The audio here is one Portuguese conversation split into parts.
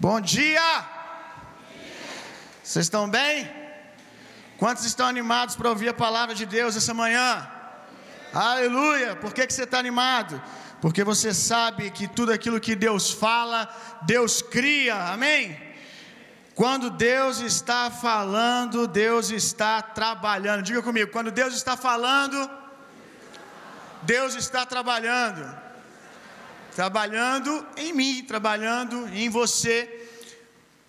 Bom dia! Vocês estão bem? Quantos estão animados para ouvir a palavra de Deus essa manhã? Aleluia! Por que, que você está animado? Porque você sabe que tudo aquilo que Deus fala, Deus cria, amém? Quando Deus está falando, Deus está trabalhando. Diga comigo, quando Deus está falando, Deus está trabalhando trabalhando em mim, trabalhando em você.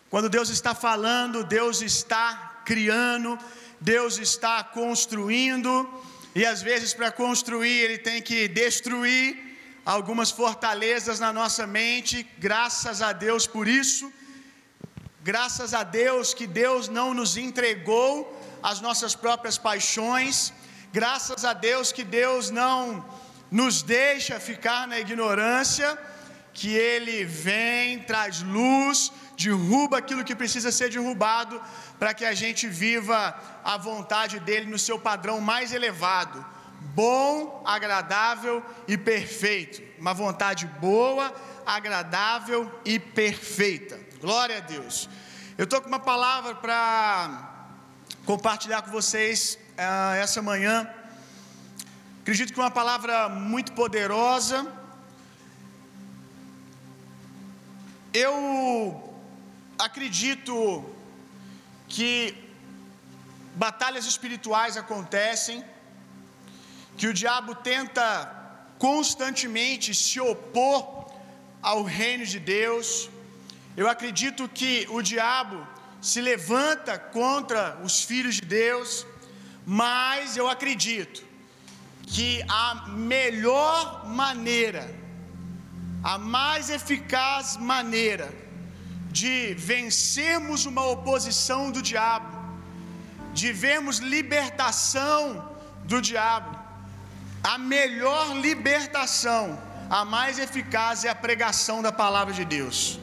Quando Deus está falando, Deus está criando, Deus está construindo, e às vezes para construir ele tem que destruir algumas fortalezas na nossa mente. Graças a Deus por isso. Graças a Deus que Deus não nos entregou as nossas próprias paixões. Graças a Deus que Deus não nos deixa ficar na ignorância, que Ele vem, traz luz, derruba aquilo que precisa ser derrubado, para que a gente viva a vontade dEle no seu padrão mais elevado, bom, agradável e perfeito. Uma vontade boa, agradável e perfeita. Glória a Deus. Eu estou com uma palavra para compartilhar com vocês uh, essa manhã. Acredito que uma palavra muito poderosa. Eu acredito que batalhas espirituais acontecem, que o diabo tenta constantemente se opor ao reino de Deus. Eu acredito que o diabo se levanta contra os filhos de Deus, mas eu acredito que a melhor maneira, a mais eficaz maneira de vencermos uma oposição do diabo, de vermos libertação do diabo, a melhor libertação, a mais eficaz é a pregação da palavra de Deus.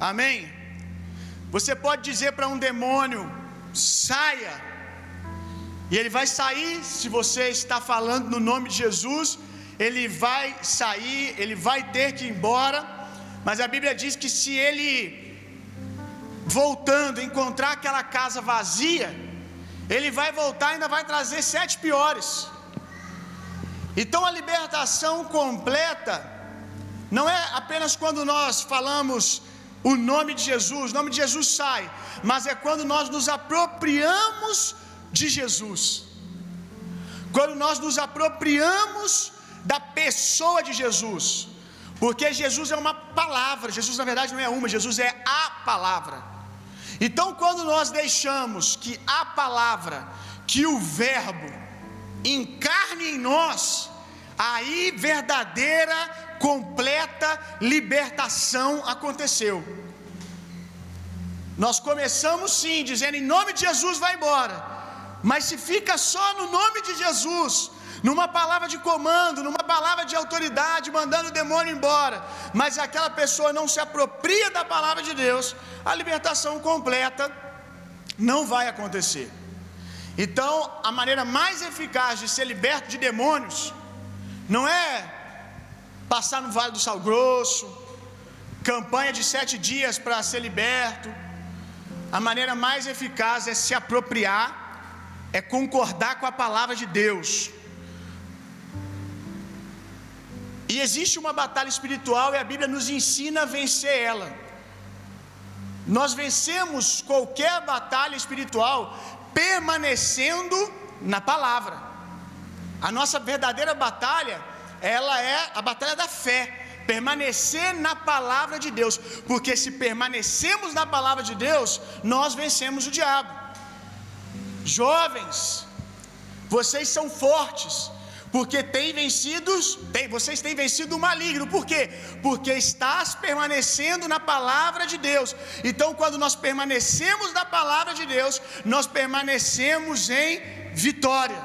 Amém? Você pode dizer para um demônio: saia, e ele vai sair, se você está falando no nome de Jesus, ele vai sair, ele vai ter que ir embora. Mas a Bíblia diz que se ele voltando encontrar aquela casa vazia, ele vai voltar e ainda vai trazer sete piores. Então a libertação completa não é apenas quando nós falamos o nome de Jesus, o nome de Jesus sai, mas é quando nós nos apropriamos de Jesus. Quando nós nos apropriamos da pessoa de Jesus. Porque Jesus é uma palavra, Jesus na verdade não é uma, Jesus é a palavra. Então, quando nós deixamos que a palavra, que o Verbo, encarne em nós, aí verdadeira, completa libertação aconteceu. Nós começamos sim, dizendo em nome de Jesus vai embora. Mas se fica só no nome de Jesus, numa palavra de comando, numa palavra de autoridade, mandando o demônio embora, mas aquela pessoa não se apropria da palavra de Deus, a libertação completa não vai acontecer. Então, a maneira mais eficaz de ser liberto de demônios não é passar no Vale do Sal Grosso, campanha de sete dias para ser liberto. A maneira mais eficaz é se apropriar, é concordar com a palavra de Deus. E existe uma batalha espiritual e a Bíblia nos ensina a vencer ela. Nós vencemos qualquer batalha espiritual permanecendo na palavra. A nossa verdadeira batalha, ela é a batalha da fé, permanecer na palavra de Deus, porque se permanecemos na palavra de Deus, nós vencemos o diabo. Jovens, vocês são fortes, porque têm vencido, tem, vocês têm vencido o maligno. Por quê? Porque estás permanecendo na palavra de Deus. Então, quando nós permanecemos na palavra de Deus, nós permanecemos em vitória.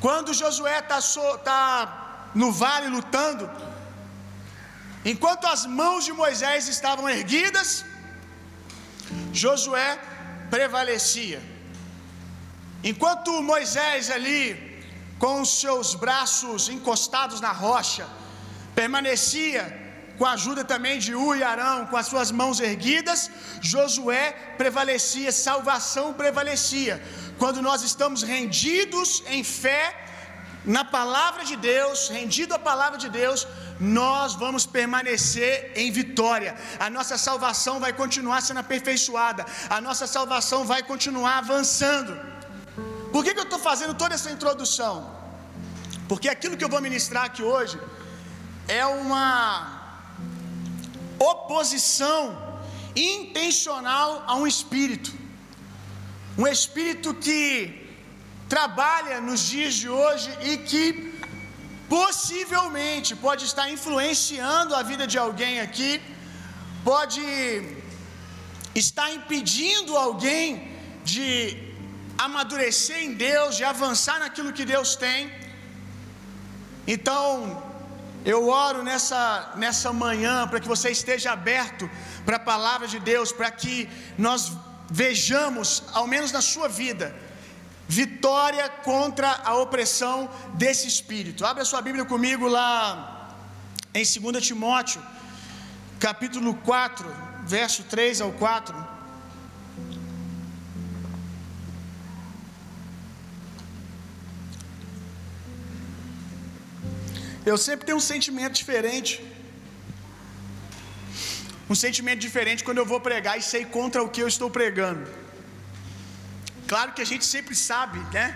Quando Josué está tá no vale lutando, enquanto as mãos de Moisés estavam erguidas, Josué prevalecia. Enquanto Moisés ali, com os seus braços encostados na rocha, permanecia com a ajuda também de U e Arão, com as suas mãos erguidas, Josué prevalecia, salvação prevalecia. Quando nós estamos rendidos em fé na palavra de Deus, rendido à palavra de Deus, nós vamos permanecer em vitória. A nossa salvação vai continuar sendo aperfeiçoada, a nossa salvação vai continuar avançando. Por que, que eu estou fazendo toda essa introdução? Porque aquilo que eu vou ministrar aqui hoje é uma oposição intencional a um espírito, um espírito que trabalha nos dias de hoje e que possivelmente pode estar influenciando a vida de alguém aqui, pode estar impedindo alguém de amadurecer em Deus, de avançar naquilo que Deus tem. Então, eu oro nessa, nessa manhã para que você esteja aberto para a palavra de Deus, para que nós vejamos, ao menos na sua vida, vitória contra a opressão desse espírito. Abra sua Bíblia comigo lá em 2 Timóteo, capítulo 4, verso 3 ao 4. Eu sempre tenho um sentimento diferente. Um sentimento diferente quando eu vou pregar e sei contra o que eu estou pregando. Claro que a gente sempre sabe, né?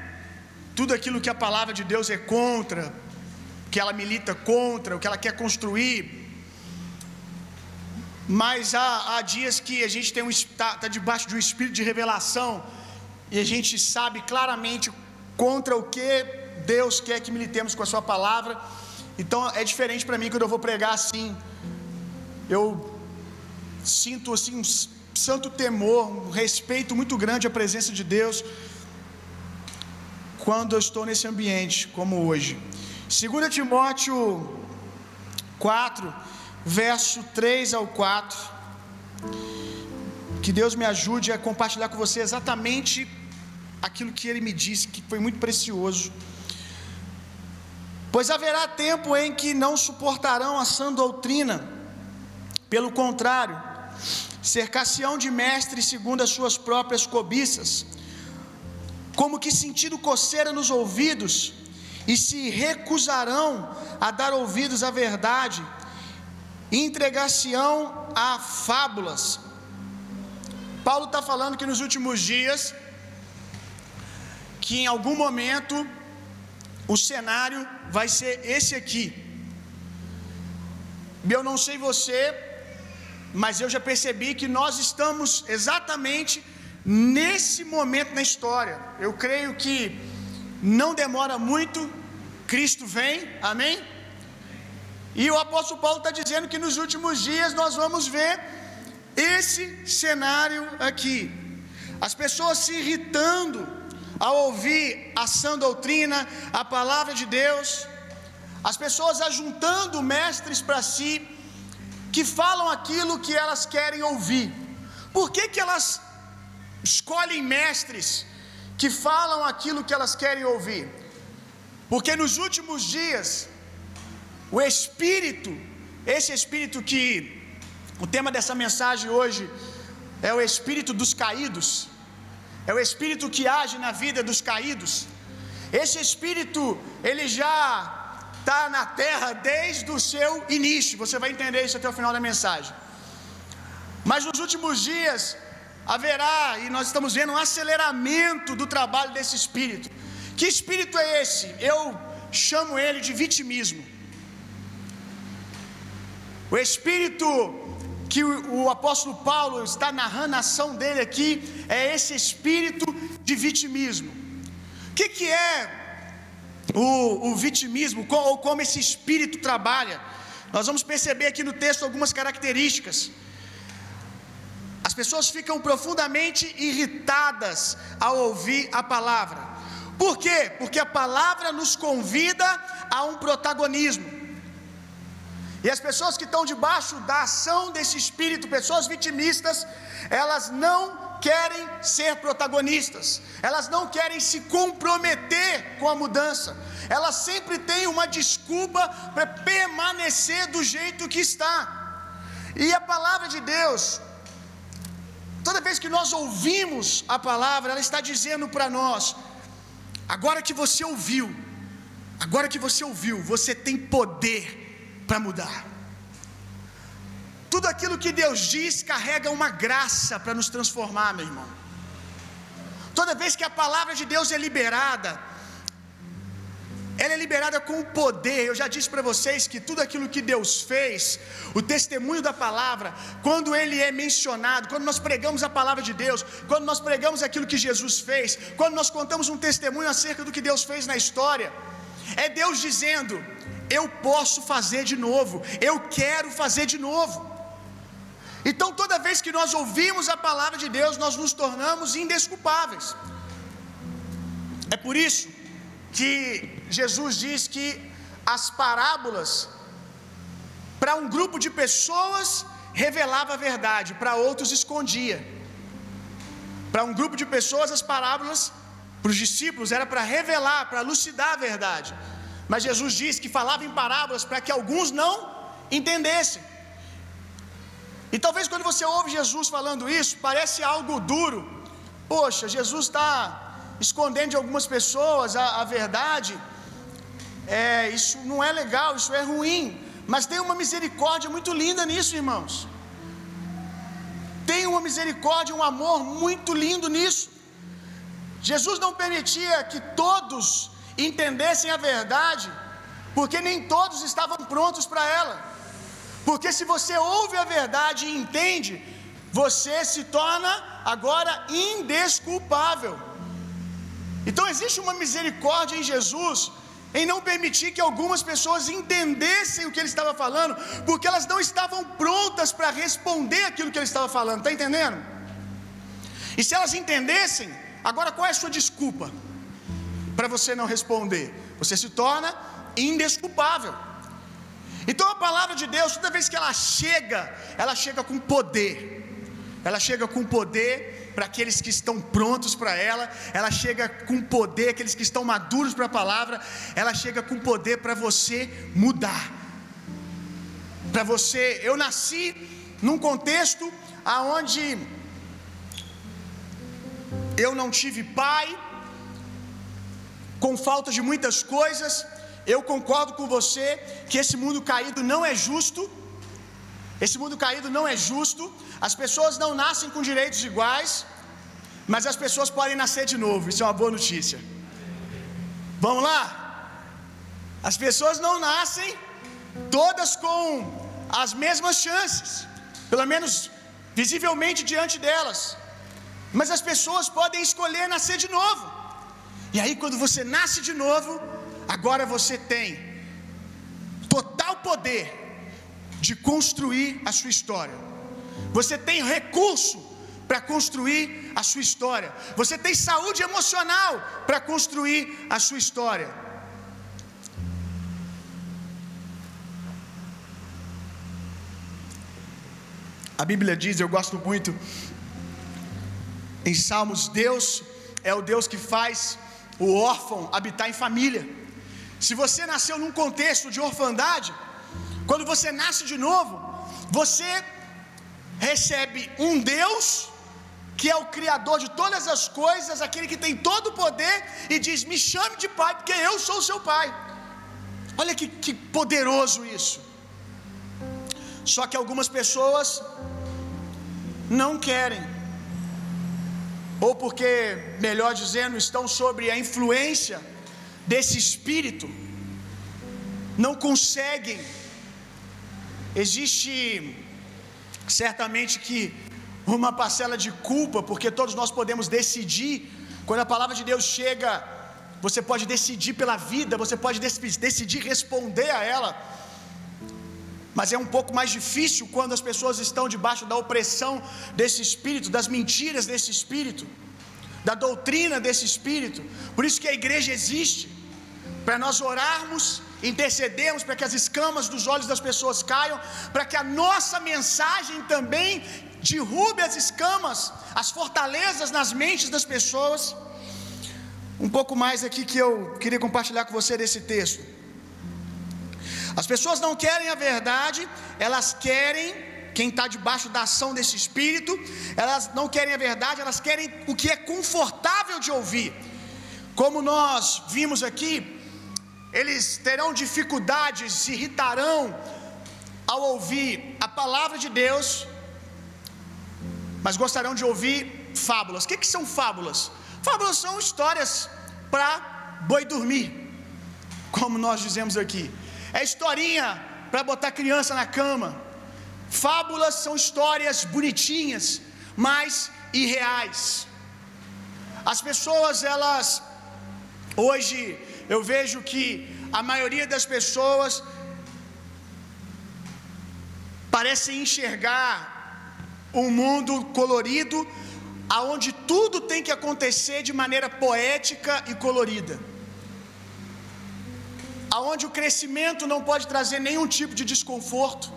Tudo aquilo que a palavra de Deus é contra, que ela milita contra, o que ela quer construir. Mas há, há dias que a gente tem um está tá debaixo de um espírito de revelação e a gente sabe claramente contra o que Deus quer que militemos com a sua palavra. Então é diferente para mim quando eu vou pregar assim. Eu sinto assim santo temor, um respeito muito grande à presença de Deus quando eu estou nesse ambiente como hoje. 2 Timóteo 4, verso 3 ao 4. Que Deus me ajude a compartilhar com você exatamente aquilo que ele me disse, que foi muito precioso. Pois haverá tempo em que não suportarão a sã doutrina, pelo contrário, cercar-se-ão de mestres segundo as suas próprias cobiças, como que sentindo coceira nos ouvidos, e se recusarão a dar ouvidos à verdade, e entregar-se-ão a fábulas. Paulo está falando que nos últimos dias, que em algum momento, o cenário vai ser esse aqui. Eu não sei você, mas eu já percebi que nós estamos exatamente nesse momento na história. Eu creio que não demora muito, Cristo vem, amém? E o apóstolo Paulo está dizendo que nos últimos dias nós vamos ver esse cenário aqui. As pessoas se irritando ao ouvir a sã doutrina, a palavra de Deus, as pessoas ajuntando mestres para si, que falam aquilo que elas querem ouvir. Por que, que elas escolhem mestres que falam aquilo que elas querem ouvir? Porque nos últimos dias, o Espírito, esse Espírito que o tema dessa mensagem hoje é o Espírito dos caídos, é o Espírito que age na vida dos caídos. Esse Espírito, ele já está na terra desde o seu início. Você vai entender isso até o final da mensagem. Mas nos últimos dias haverá, e nós estamos vendo um aceleramento do trabalho desse espírito. Que espírito é esse? Eu chamo ele de vitimismo. O espírito que o, apóstolo Paulo está narrando a ação dele aqui é esse espírito de vitimismo. O que, que é o, o vitimismo, ou como esse espírito trabalha? Nós vamos perceber aqui no texto algumas características. As pessoas ficam profundamente irritadas ao ouvir a palavra. Por quê? Porque a palavra nos convida a um protagonismo. E as pessoas que estão debaixo da ação desse espírito, pessoas vitimistas, elas não querem ser protagonistas, elas não querem se comprometer com a mudança, elas sempre têm uma desculpa para permanecer do jeito que está. E a palavra de Deus, toda vez que nós ouvimos a palavra, ela está dizendo para nós: agora que você ouviu, agora que você ouviu, você tem poder para mudar. Tudo aquilo que Deus diz carrega uma graça para nos transformar, meu irmão. Toda vez que a palavra de Deus é liberada, ela é liberada com poder. Eu já disse para vocês que tudo aquilo que Deus fez, o testemunho da palavra, quando ele é mencionado, quando nós pregamos a palavra de Deus, quando nós pregamos aquilo que Jesus fez, quando nós contamos um testemunho acerca do que Deus fez na história, é Deus dizendo: Eu posso fazer de novo, eu quero fazer de novo. Então, toda vez que nós ouvimos a palavra de Deus, nós nos tornamos indesculpáveis. É por isso que Jesus diz que as parábolas, para um grupo de pessoas, revelava a verdade, para outros escondia. Para um grupo de pessoas, as parábolas, para os discípulos, era para revelar, para elucidar a verdade. Mas Jesus diz que falava em parábolas para que alguns não entendessem. E talvez quando você ouve Jesus falando isso, parece algo duro. Poxa, Jesus está escondendo de algumas pessoas a, a verdade. É, isso não é legal, isso é ruim. Mas tem uma misericórdia muito linda nisso, irmãos. Tem uma misericórdia, um amor muito lindo nisso. Jesus não permitia que todos entendessem a verdade, porque nem todos estavam prontos para ela. Porque se você ouve a verdade e entende, você se torna agora indesculpável. Então existe uma misericórdia em Jesus em não permitir que algumas pessoas entendessem o que ele estava falando, porque elas não estavam prontas para responder aquilo que ele estava falando, está entendendo? E se elas entendessem, agora qual é a sua desculpa para você não responder? Você se torna indesculpável. Então a palavra de Deus, toda vez que ela chega, ela chega com poder. Ela chega com poder para aqueles que estão prontos para ela, ela chega com poder aqueles que estão maduros para a palavra, ela chega com poder para você mudar. Para você, eu nasci num contexto aonde eu não tive pai, com falta de muitas coisas, eu concordo com você que esse mundo caído não é justo. Esse mundo caído não é justo. As pessoas não nascem com direitos iguais, mas as pessoas podem nascer de novo. Isso é uma boa notícia. Vamos lá? As pessoas não nascem todas com as mesmas chances, pelo menos visivelmente diante delas. Mas as pessoas podem escolher nascer de novo. E aí, quando você nasce de novo, agora você tem total poder de construir a sua história. Você tem recurso para construir a sua história. Você tem saúde emocional para construir a sua história. A Bíblia diz, eu gosto muito, em Salmos, Deus é o Deus que faz o órfão habitar em família. Se você nasceu num contexto de orfandade, quando você nasce de novo, você recebe um Deus que é o Criador de todas as coisas, aquele que tem todo o poder, e diz: Me chame de Pai, porque eu sou o seu Pai. Olha que, que poderoso isso. Só que algumas pessoas não querem, ou porque, melhor dizendo, estão sobre a influência desse espírito, não conseguem. Existe certamente que uma parcela de culpa, porque todos nós podemos decidir. Quando a palavra de Deus chega, você pode decidir pela vida, você pode decidir responder a ela. Mas é um pouco mais difícil quando as pessoas estão debaixo da opressão desse espírito, das mentiras desse espírito, da doutrina desse espírito. Por isso que a igreja existe para nós orarmos, intercedermos para que as escamas dos olhos das pessoas caiam, para que a nossa mensagem também derrube as escamas, as fortalezas nas mentes das pessoas. Um pouco mais aqui que eu queria compartilhar com você desse texto. As pessoas não querem a verdade, elas querem quem está debaixo da ação desse espírito, elas não querem a verdade, elas querem o que é confortável de ouvir. Como nós vimos aqui, eles terão dificuldades, se irritarão ao ouvir a palavra de Deus, mas gostarão de ouvir fábulas. O que, que são fábulas? Fábulas são histórias para boi dormir, como nós dizemos aqui. É historinha para botar criança na cama. Fábulas são histórias bonitinhas, mas irreais. As pessoas, elas, hoje, eu vejo que a maioria das pessoas parece enxergar um mundo colorido, aonde tudo tem que acontecer de maneira poética e colorida. Aonde o crescimento não pode trazer nenhum tipo de desconforto.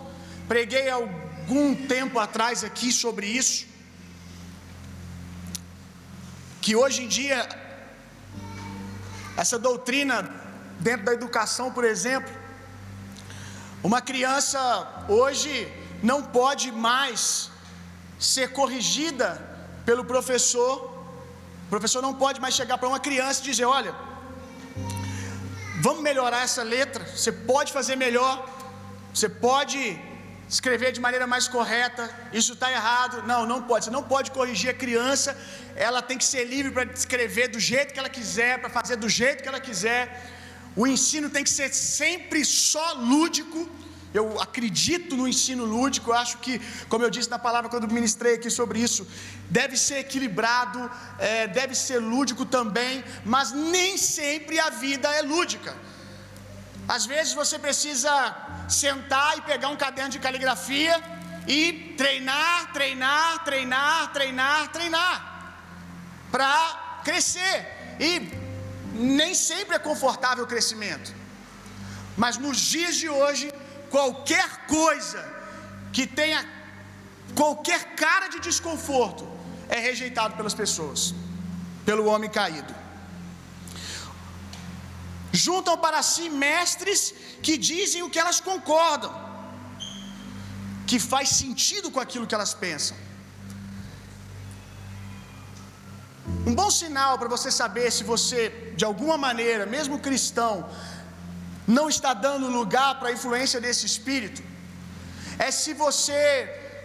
Preguei algum tempo atrás aqui sobre isso. Que hoje em dia essa doutrina dentro da educação, por exemplo, uma criança hoje não pode mais ser corrigida pelo professor. O professor não pode mais chegar para uma criança e dizer: Olha, vamos melhorar essa letra. Você pode fazer melhor. Você pode escrever de maneira mais correta. Isso está errado. Não, não pode. Você não pode corrigir a criança. Ela tem que ser livre para escrever do jeito que ela quiser, para fazer do jeito que ela quiser. O ensino tem que ser sempre só lúdico. Eu acredito no ensino lúdico, eu acho que, como eu disse na palavra quando ministrei aqui sobre isso, deve ser equilibrado, é, deve ser lúdico também, mas nem sempre a vida é lúdica. Às vezes você precisa sentar e pegar um caderno de caligrafia e treinar, treinar, treinar, treinar, treinar, para crescer. E nem sempre é confortável o crescimento, mas nos dias de hoje, qualquer coisa que tenha qualquer cara de desconforto é rejeitado pelas pessoas, pelo homem caído. Juntam para si mestres que dizem o que elas concordam, que faz sentido com aquilo que elas pensam. Um bom sinal para você saber se você, de alguma maneira, mesmo cristão, não está dando lugar para a influência desse espírito, é se você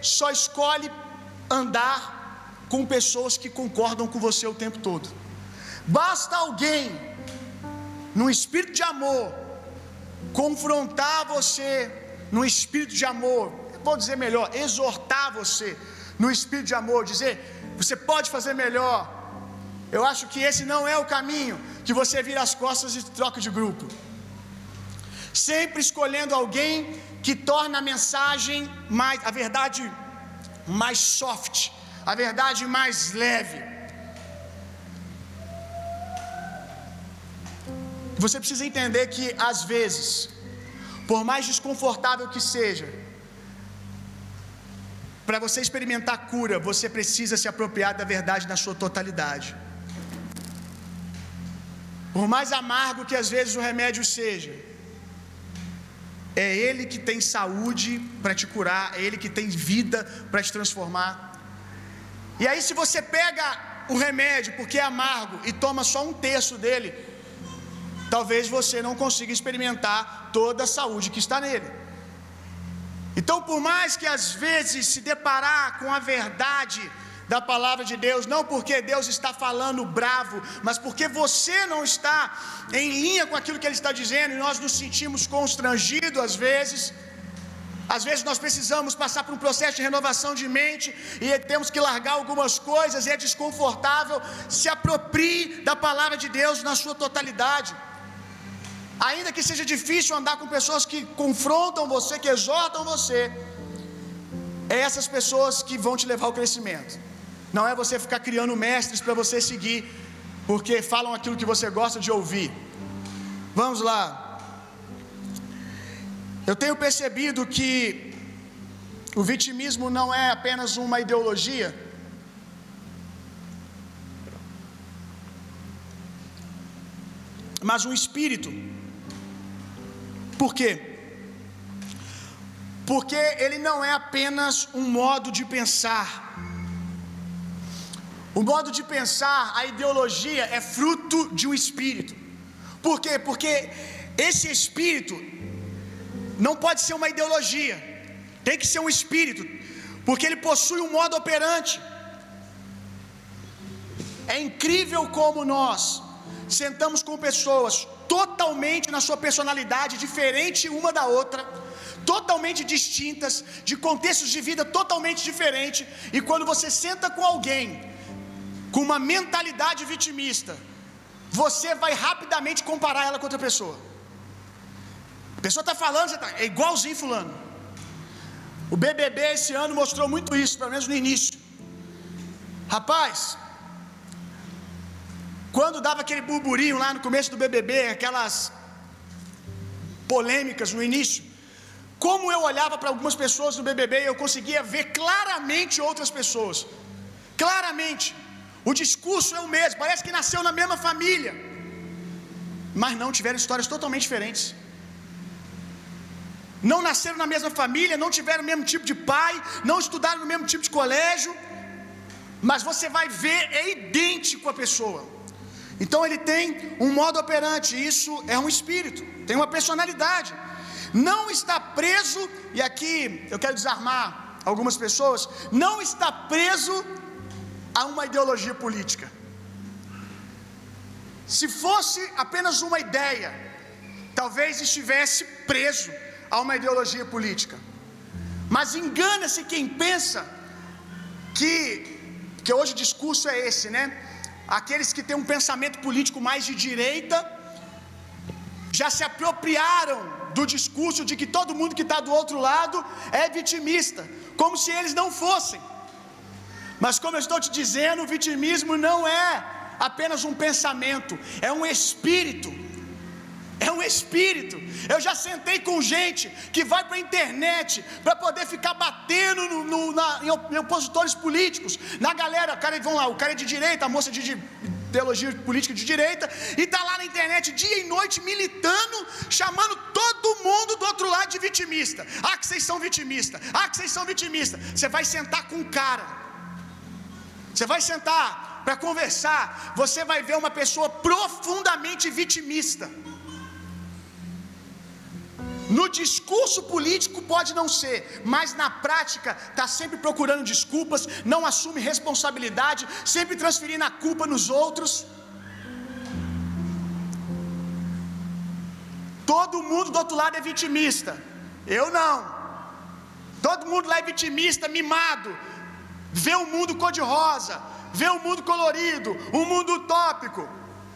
só escolhe andar com pessoas que concordam com você o tempo todo. Basta alguém, num espírito de amor, confrontar você, num espírito de amor, vou dizer melhor, exortar você, no espírito de amor, dizer: você pode fazer melhor. Eu acho que esse não é o caminho, que você vira as costas e troca de grupo sempre escolhendo alguém que torna a mensagem mais, a verdade mais soft, a verdade mais leve. Você precisa entender que às vezes, por mais desconfortável que seja, para você experimentar cura, você precisa se apropriar da verdade na sua totalidade. Por mais amargo que às vezes o remédio seja, é Ele que tem saúde para te curar, é Ele que tem vida para te transformar. E aí, se você pega o remédio porque é amargo e toma só um terço dele, talvez você não consiga experimentar toda a saúde que está nele. Então, por mais que às vezes se deparar com a verdade da palavra de Deus, não porque Deus está falando bravo, mas porque você não está em linha com aquilo que Ele está dizendo e nós nos sentimos constrangidos às vezes. Às vezes nós precisamos passar por um processo de renovação de mente e temos que largar algumas coisas e é desconfortável. Se aproprie da palavra de Deus na sua totalidade. Ainda que seja difícil andar com pessoas que confrontam você, que exortam você, é essas pessoas que vão te levar ao crescimento. Não é você ficar criando mestres para você seguir, porque falam aquilo que você gosta de ouvir. Vamos lá. Eu tenho percebido que o vitimismo não é apenas uma ideologia, mas um espírito. Por quê? Porque ele não é apenas um modo de pensar. O modo de pensar, a ideologia é fruto de um espírito. Por quê? Porque esse espírito não pode ser uma ideologia, tem que ser um espírito, porque ele possui um modo operante. É incrível como nós sentamos com pessoas totalmente na sua personalidade, diferente uma da outra, totalmente distintas, de contextos de vida totalmente diferentes, e quando você senta com alguém com uma mentalidade vitimista, você vai rapidamente comparar ela com outra pessoa. A pessoa está falando, você tá, é igualzinho fulano. O BBB esse ano mostrou muito isso, pelo menos no início. Rapaz, quando dava aquele burburinho lá no começo do BBB, aquelas polêmicas no início, como eu olhava para algumas pessoas do BBB, eu conseguia ver claramente outras pessoas. Claramente. O discurso é o mesmo, parece que nasceu na mesma família. Mas não tiveram histórias totalmente diferentes. Não nasceram na mesma família, não tiveram o mesmo tipo de pai, não estudaram no mesmo tipo de colégio. Mas você vai ver, é idêntico a pessoa. Então ele tem um modo operante, isso é um espírito, tem uma personalidade. Não está preso, e aqui eu quero desarmar algumas pessoas, não está preso a uma ideologia política. Se fosse apenas uma ideia, talvez estivesse preso a uma ideologia política. Mas engana-se quem pensa que, que hoje o discurso é esse, né? Aqueles que têm um pensamento político mais de direita já se apropriaram do discurso de que todo mundo que está do outro lado é vitimista, como se eles não fossem. Mas como eu estou te dizendo, o vitimismo não é apenas um pensamento, é um espírito. É um espírito. Eu já sentei com gente que vai para a internet para poder ficar batendo no, no, na, em, opositores políticos, na galera. O cara, vamos lá, o cara é de direita, a moça de, de teologia política de direita, e está lá na internet dia e noite militando, chamando todo mundo do outro lado de vitimista. Ah, que vocês são vitimistas. Ah, que vocês são vitimistas. Você vai sentar com um cara. Você vai sentar para conversar, você vai ver uma pessoa profundamente vitimista. No discurso político pode não ser, mas na prática está sempre procurando desculpas, não assume responsabilidade, sempre transferindo a culpa nos outros. Todo mundo do outro lado é vitimista. Eu não. Todo mundo lá é vitimista, mimado. Vê o mundo cor-de-rosa, vê o mundo colorido, o mundo utópico.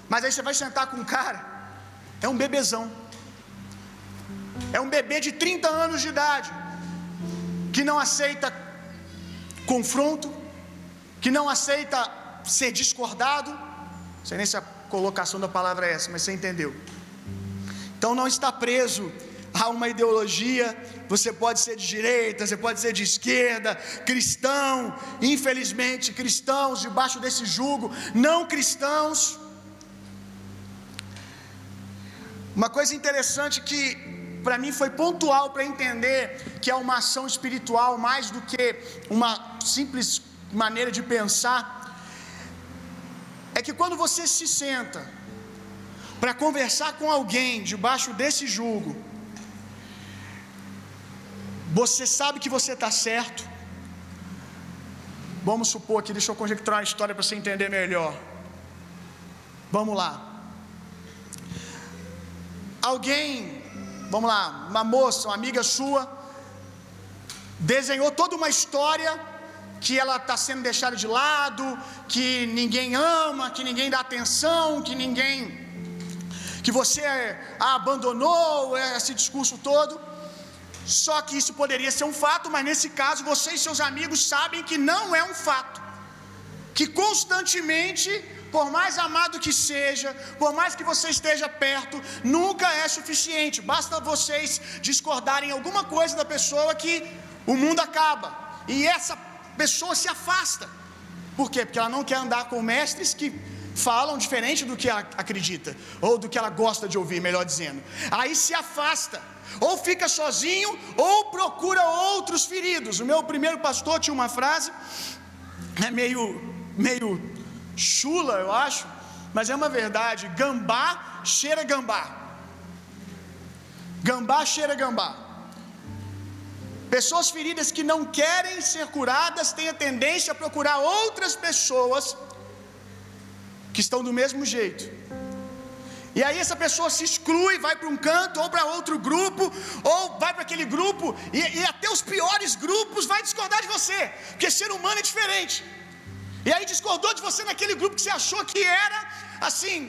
Mas aí você vai sentar com um cara, é um bebezão. É um bebê de 30 anos de idade que não aceita confronto, que não aceita ser discordado. Não sei nem se a colocação da palavra é essa, mas você entendeu. Então não está preso a uma ideologia. Você pode ser de direita, você pode ser de esquerda, cristão, infelizmente, cristãos debaixo desse jugo, não cristãos. Uma coisa interessante que para mim foi pontual para entender que é uma ação espiritual mais do que uma simples maneira de pensar. É que quando você se senta para conversar com alguém debaixo desse jugo, você sabe que você está certo. Vamos supor aqui, deixa eu conjecturar uma história para você entender melhor. Vamos lá. Alguém vamos lá, uma moça, uma amiga sua, desenhou toda uma história que ela está sendo deixada de lado, que ninguém ama, que ninguém dá atenção, que ninguém. que você a abandonou, esse discurso todo. Só que isso poderia ser um fato, mas nesse caso você e seus amigos sabem que não é um fato. Que constantemente por mais amado que seja, por mais que você esteja perto, nunca é suficiente. Basta vocês discordarem alguma coisa da pessoa que o mundo acaba e essa pessoa se afasta. Por quê? Porque ela não quer andar com mestres que falam diferente do que ela acredita, ou do que ela gosta de ouvir, melhor dizendo. Aí se afasta, ou fica sozinho, ou procura outros feridos. O meu primeiro pastor tinha uma frase, é meio, meio chula, eu acho, mas é uma verdade: gambá cheira gambá. Gambá cheira gambá. Pessoas feridas que não querem ser curadas têm a tendência a procurar outras pessoas que estão do mesmo jeito. E aí essa pessoa se exclui, vai para um canto ou para outro grupo, ou vai para aquele grupo, e, e, até os piores grupos vai discordar de você, porque ser humano é diferente. E aí discordou de você naquele grupo que você achou que era assim,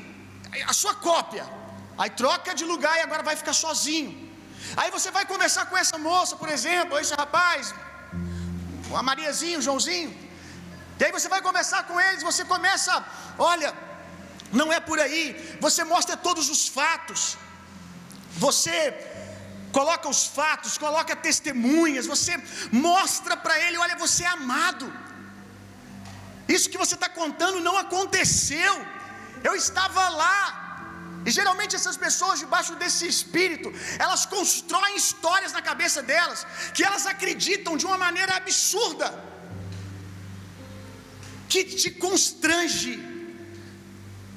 a sua cópia. Aí troca de lugar e agora vai ficar sozinho. Aí você vai conversar com essa moça, por exemplo, esse rapaz, a Mariazinho, o Joãozinho. E aí você vai conversar com eles, você começa, olha, não é por aí. Você mostra todos os fatos. Você coloca os fatos, coloca testemunhas, você mostra para ele, olha, você é amado. Isso que você está contando não aconteceu. Eu estava lá. E geralmente essas pessoas debaixo desse espírito, elas constroem histórias na cabeça delas que elas acreditam de uma maneira absurda, que te constrange.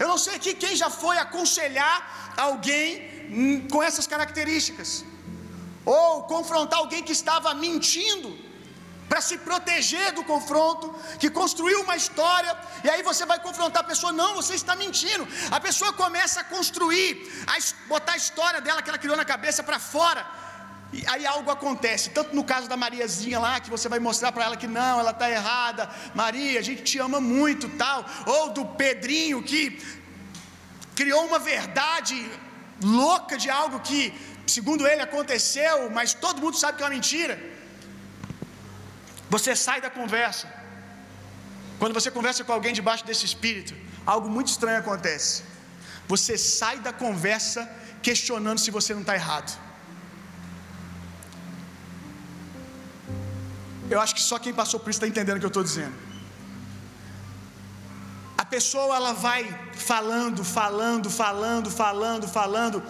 Eu não sei aqui quem já foi aconselhar alguém com essas características, ou confrontar alguém que estava mentindo para se proteger do confronto, que construiu uma história, e aí você vai confrontar a pessoa, não, você está mentindo. A pessoa começa a construir, a botar a história dela que ela criou na cabeça para fora. E aí algo acontece, tanto no caso da Mariazinha lá, que você vai mostrar para ela que não, ela está errada, Maria, a gente te ama muito, tal, ou do Pedrinho que criou uma verdade louca de algo que, segundo ele, aconteceu, mas todo mundo sabe que é uma mentira. Você sai da conversa. Quando você conversa com alguém debaixo desse espírito, algo muito estranho acontece. Você sai da conversa questionando se você não está errado. Eu acho que só quem passou por isso está entendendo o que eu estou dizendo. A pessoa ela vai falando, falando, falando, falando, falando,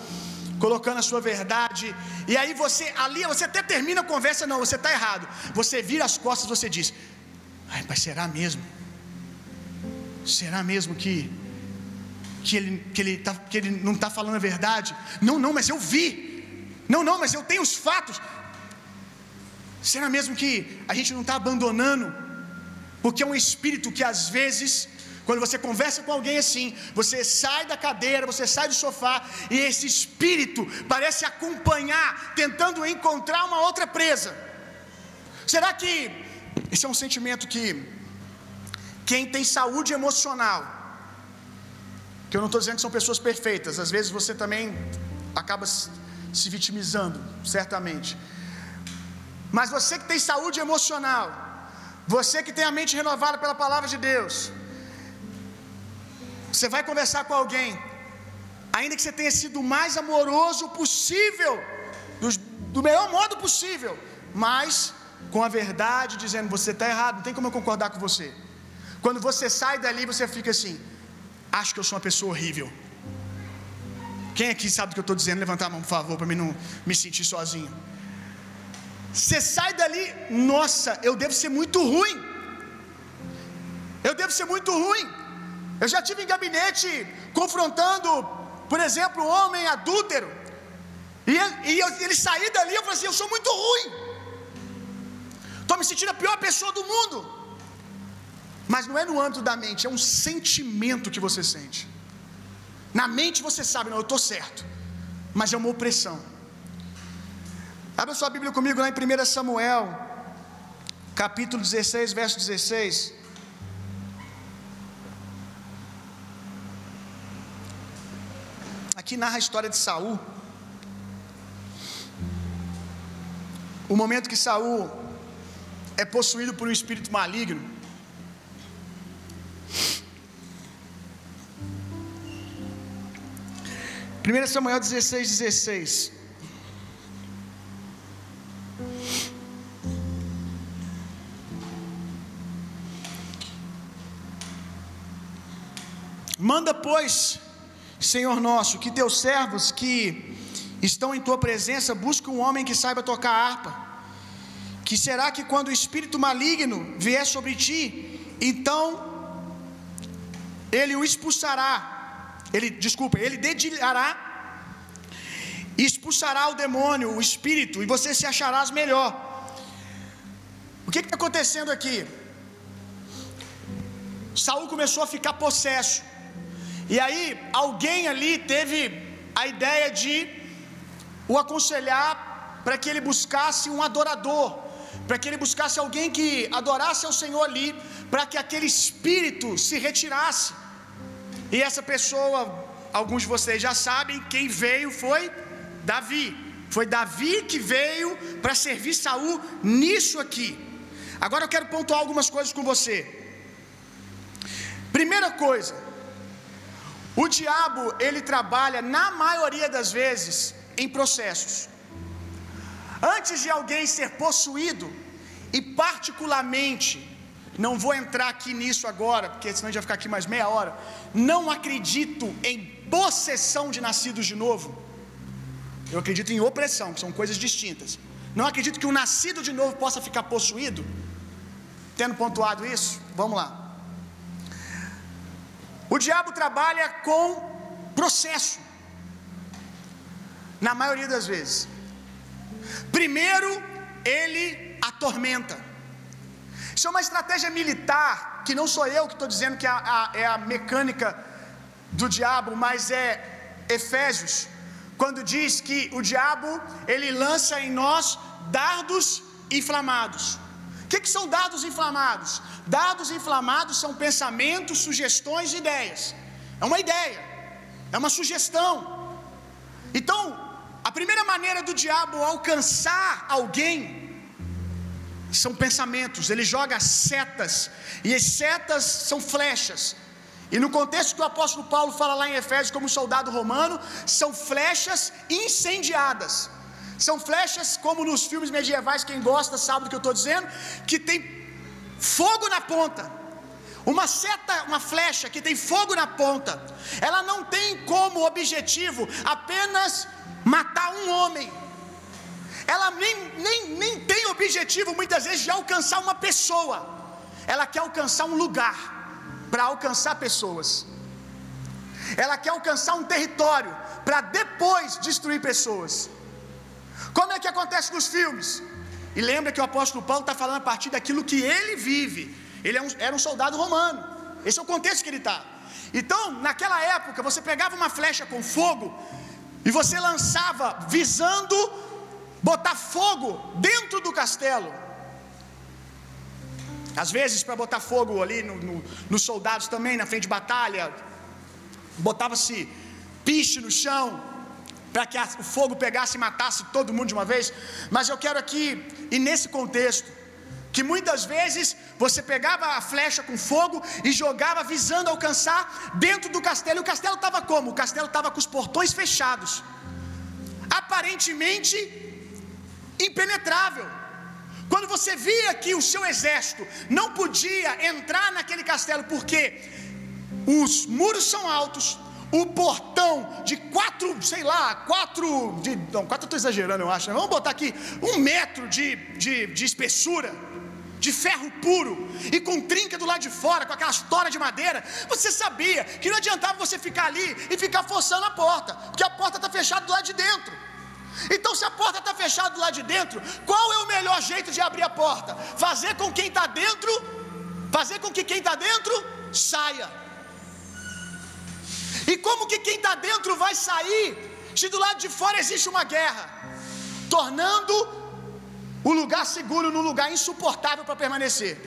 colocando a sua verdade, e aí você, ali você até termina a conversa, não, você está errado. Você vira as costas, você diz: Ai, mas será mesmo? Será mesmo que que ele, que ele, tá, que ele não está falando a verdade? Não, não, mas eu vi. Não, não, mas eu tenho os fatos. Será mesmo que a gente não está abandonando? Porque é um espírito que às vezes quando você conversa com alguém assim, você sai da cadeira, você sai do sofá e esse espírito parece acompanhar, tentando encontrar uma outra presa. Será que esse é um sentimento que quem tem saúde emocional, que eu não estou dizendo que são pessoas perfeitas, às vezes você também acaba se vitimizando, certamente. Mas você que tem saúde emocional, você que tem a mente renovada pela palavra de Deus, você vai conversar com alguém, ainda que você tenha sido o mais amoroso possível, do, melhor modo possível, mas com a verdade dizendo: você está errado, não tem como eu concordar com você. Quando você sai dali, você fica assim: acho que eu sou uma pessoa horrível. Quem aqui sabe o que eu estou dizendo? Levantar a mão, por favor, para mim não me sentir sozinho. Você sai dali, nossa, eu devo ser muito ruim. Eu devo ser muito ruim. Eu já tive em gabinete confrontando, por exemplo, um homem adúltero. E ele, e eu, ele sair dali, eu falei assim: eu sou muito ruim. Estou me sentindo a pior pessoa do mundo. Mas não é no âmbito da mente, é um sentimento que você sente. Na mente você sabe, não, eu estou certo. Mas é uma opressão. Abra sua Bíblia comigo lá em 1 Samuel, capítulo 16, verso 16. Aqui narra a história de Saul. O momento que Saul é possuído por um espírito maligno. Primeira Samuel 16:16. 16. Manda, pois, Senhor nosso, que teus servos que estão em tua presença busquem um homem que saiba tocar harpa. Que será que quando o espírito maligno vier sobre ti, então ele o expulsará. Ele, desculpa, ele dedilhará expulsará o demônio, o espírito, e você se acharás melhor. O que está acontecendo aqui? Saul começou a ficar possesso. E aí, alguém ali teve a ideia de o aconselhar para que ele buscasse um adorador, para que ele buscasse alguém que adorasse ao Senhor ali, para que aquele espírito se retirasse. E essa pessoa, alguns de vocês já sabem, quem veio foi Davi. Foi Davi que veio para servir Saul nisso aqui. Agora eu quero pontuar algumas coisas com você. Primeira coisa, o diabo ele trabalha na maioria das vezes em processos. Antes de alguém ser possuído, e particularmente, não vou entrar aqui nisso agora, porque senão a gente vai ficar aqui mais meia hora. Não acredito em possessão de nascidos de novo. Eu acredito em opressão, que são coisas distintas. Não acredito que um nascido de novo possa ficar possuído. Tendo pontuado isso, vamos lá. O diabo trabalha com processo, na maioria das vezes. Primeiro, ele atormenta. Isso é uma estratégia militar, que não sou eu que estou dizendo que é a, é a mecânica do diabo, mas é Efésios, quando diz que o diabo ele lança em nós dardos inflamados. Que, que são dados inflamados? Dados inflamados são pensamentos, sugestões e ideias. É uma ideia, é uma sugestão. Então, a primeira maneira do diabo alcançar alguém são pensamentos, ele joga setas, e as setas são flechas. E no contexto que o apóstolo Paulo fala lá em Efésios como soldado romano, são flechas incendiadas. São flechas como nos filmes medievais, quem gosta sabe do que eu estou dizendo, que tem fogo na ponta. Uma seta, uma flecha que tem fogo na ponta, ela não tem como objetivo apenas matar um homem. Ela nem, nem, nem tem objetivo muitas vezes de alcançar uma pessoa. Ela quer alcançar um lugar para alcançar pessoas. Ela quer alcançar um território para depois destruir pessoas. Como é que acontece nos filmes? E lembra que o apóstolo Paulo está falando a partir daquilo que ele vive. Ele é era um soldado romano. Esse é o contexto que ele está. Então, naquela época, você pegava uma flecha com fogo e você lançava visando botar fogo dentro do castelo. Às vezes, para botar fogo ali no, no, nos soldados também, na frente de batalha, botava-se piche no chão, para que o fogo pegasse e matasse todo mundo de uma vez. Mas eu quero aqui, e nesse contexto, que muitas vezes você pegava a flecha com fogo e jogava visando alcançar dentro do castelo. E o castelo estava como? O castelo estava com os portões fechados, aparentemente impenetrável. Quando você via que o seu exército não podia entrar naquele castelo porque os muros são altos, o portão de quatro, sei lá, quatro, de, não, quatro eu estou exagerando, eu acho. Né? Vamos botar aqui um metro de, de, de espessura, de ferro puro, e com trinca do lado de fora, com aquelas toras de madeira. Você sabia que não adiantava você ficar ali e ficar forçando a porta, porque a porta está fechada do lado de dentro. Então, se a porta está fechada do lado de dentro, qual é o melhor jeito de abrir a porta? Fazer com quem está dentro, fazer com que quem está dentro saia. E como que quem está dentro vai sair se do lado de fora existe uma guerra, tornando o lugar seguro num lugar insuportável para permanecer?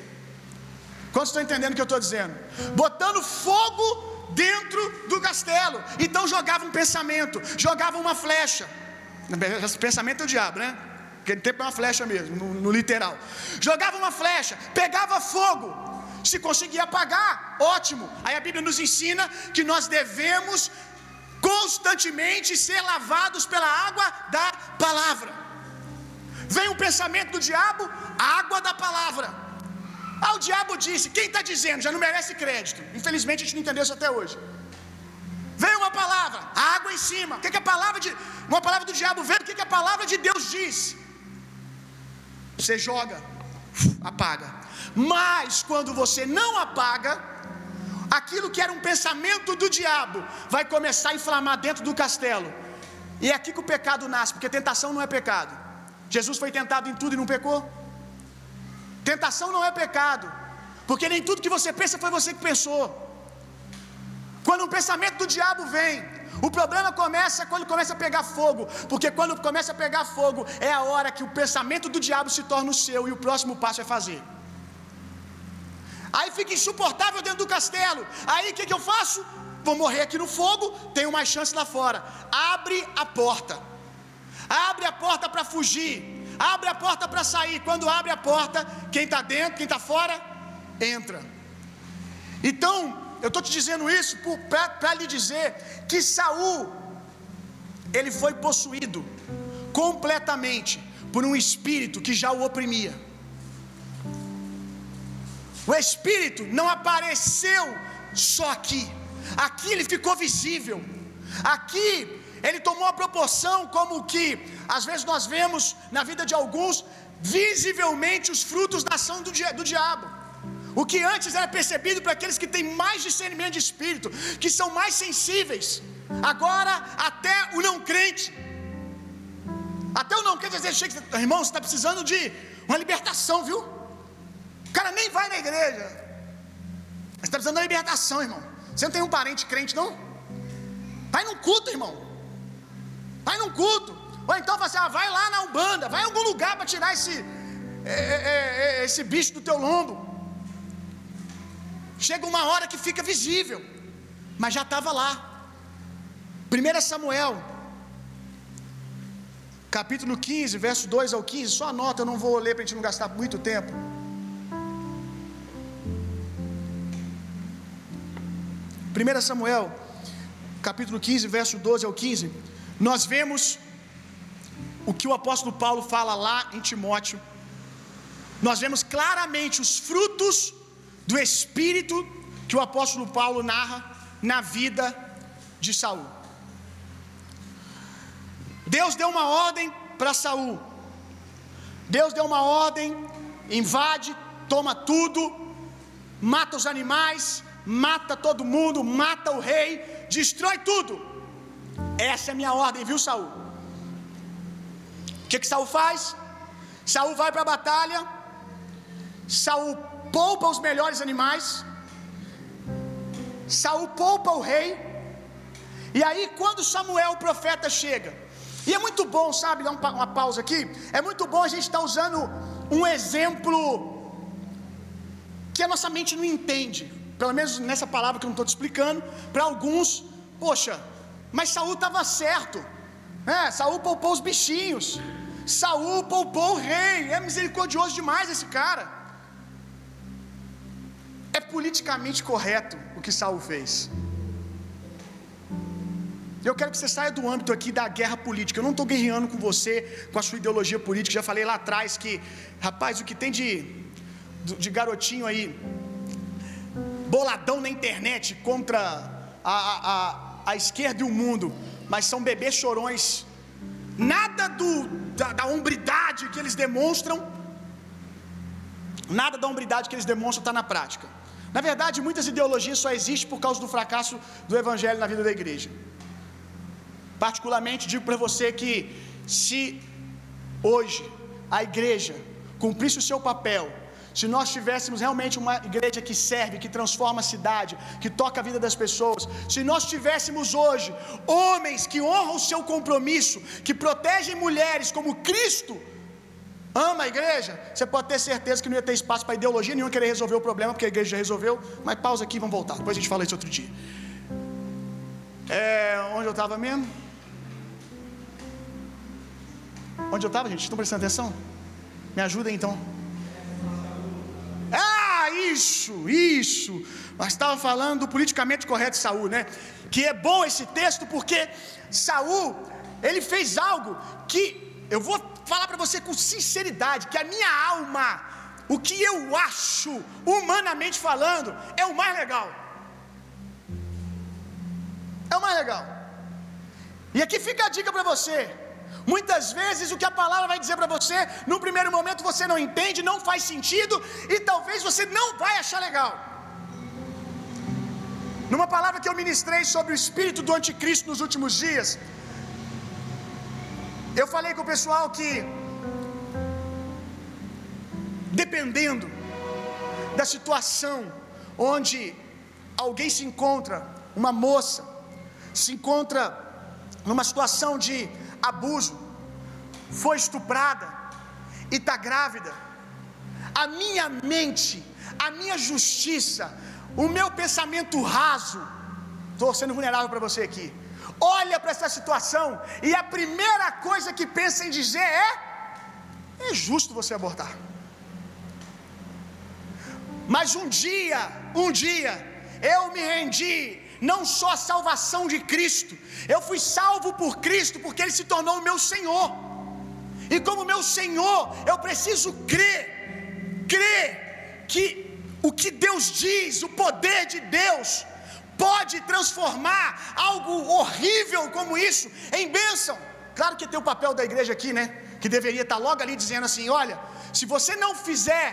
Quantos estão entendendo o que eu estou dizendo? Botando fogo dentro do castelo. Então jogava um pensamento, jogava uma flecha. Pensamento é o diabo, né? Aquele tempo é uma flecha mesmo, no, no literal. Jogava uma flecha, pegava fogo. Se conseguir apagar, ótimo. Aí a Bíblia nos ensina que nós devemos constantemente ser lavados pela água da palavra. Vem o pensamento do diabo, água da palavra. Ah, o diabo disse, quem está dizendo? Já não merece crédito. Infelizmente a gente não entendeu isso até hoje. Veio uma palavra, água em cima. O que, que a palavra de. Uma palavra do diabo veio, o que, que a palavra de Deus diz? Você joga, apaga. Mas quando você não apaga, aquilo que era um pensamento do diabo vai começar a inflamar dentro do castelo. E é aqui que o pecado nasce, porque tentação não é pecado. Jesus foi tentado em tudo e não pecou. Tentação não é pecado, porque nem tudo que você pensa foi você que pensou. Quando um pensamento do diabo vem, o problema começa quando começa a pegar fogo, porque quando começa a pegar fogo é a hora que o pensamento do diabo se torna o seu e o próximo passo é fazer. Aí fica insuportável dentro do castelo. Aí o que, que eu faço? Vou morrer aqui no fogo, tenho mais chance lá fora. Abre a porta. Abre a porta para fugir. Abre a porta para sair. Quando abre a porta, quem está dentro, quem está fora, entra. Então, eu estou te dizendo isso para lhe dizer que Saul ele foi possuído completamente por um espírito que já o oprimia. O espírito não apareceu só aqui. Aqui ele ficou visível. Aqui ele tomou a proporção como que às vezes nós vemos na vida de alguns visivelmente os frutos da ação do, do diabo. O que antes era percebido para aqueles que têm mais discernimento de espírito, que são mais sensíveis, agora até o não crente. Até o não crente às vezes chega irmão, você está precisando de uma libertação, viu? O cara nem vai na igreja. Você está precisando de uma libertação, irmão. Você não tem um parente crente, não? Vai num culto, irmão. Vai num culto. Ou então fala assim, ah, vai lá na Umbanda, vai em algum lugar para tirar esse, é, é, é, esse bicho do teu lombo. Chega uma hora que fica visível, mas já estava lá. 1 Samuel, capítulo 15, verso 2 ao 15, só anota, eu não vou ler para a gente não gastar muito tempo. 1 Samuel, capítulo 15, verso 12 ao 15, nós vemos o que o apóstolo Paulo fala lá em Timóteo. Nós vemos claramente os frutos do espírito que o apóstolo Paulo narra na vida de Saul. Deus deu uma ordem para Saul. Deus deu uma ordem, invade, toma tudo, mata os animais, mata todo mundo, mata o rei, destrói tudo. Essa é a minha ordem, viu, Saul? O que, que Saul faz? Saul vai para a batalha. Saul poupa os melhores animais. Saul poupa o rei. E aí, quando Samuel, o profeta, chega, e é muito bom, sabe, dar uma pausa aqui. É muito bom a gente estar tá usando um exemplo que a nossa mente não entende pelo menos nessa palavra que eu não estou te explicando, para alguns, poxa, mas Saul estava certo, né? Saul poupou os bichinhos, Saul poupou o rei, é misericordioso demais esse cara. É politicamente correto o que Saul fez. Eu quero que você saia do âmbito aqui da guerra política. Eu não estou guerreando com você, com a sua ideologia política. Já falei lá atrás que, rapaz, o que tem de, de garotinho aí boladão na internet contra a, a, a, a esquerda e o mundo, mas são bebês chorões. Nada do, da, da hombridade que eles demonstram, nada da hombridade que eles demonstram está na prática. Na verdade, muitas ideologias só existem por causa do fracasso do evangelho na vida da igreja. Particularmente digo para você que se hoje a igreja cumprisse o seu papel se nós tivéssemos realmente uma igreja que serve, que transforma a cidade, que toca a vida das pessoas, se nós tivéssemos hoje homens que honram o seu compromisso, que protegem mulheres como Cristo ama a igreja, você pode ter certeza que não ia ter espaço para ideologia nenhuma querer resolver o problema, porque a igreja já resolveu. Mas pausa aqui, vamos voltar. Depois a gente fala isso outro dia. É, onde eu estava mesmo? Onde eu estava, gente? Estão prestando atenção? Me ajudem então. Ah, isso, isso. Nós estávamos falando do politicamente correto de Saul, né? Que é bom esse texto porque Saul, ele fez algo que eu vou falar para você com sinceridade, que a minha alma o que eu acho, humanamente falando, é o mais legal. É o mais legal. E aqui fica a dica para você. Muitas vezes o que a palavra vai dizer para você, no primeiro momento você não entende, não faz sentido e talvez você não vai achar legal. Numa palavra que eu ministrei sobre o espírito do anticristo nos últimos dias, eu falei com o pessoal que dependendo da situação onde alguém se encontra, uma moça se encontra numa situação de abuso, foi estuprada e está grávida, a minha mente, a minha justiça, o meu pensamento raso, estou sendo vulnerável para você aqui, olha para essa situação e a primeira coisa que pensa em dizer é: é justo você abortar. Mas um dia, um dia, eu me rendi não só a salvação de Cristo, eu fui salvo por Cristo porque Ele se tornou o meu Senhor. E como meu Senhor, eu preciso crer, crer que o que Deus diz, o poder de Deus, pode transformar algo horrível como isso em bênção. Claro que tem o papel da igreja aqui, né? Que deveria estar logo ali dizendo assim: olha, se você não fizer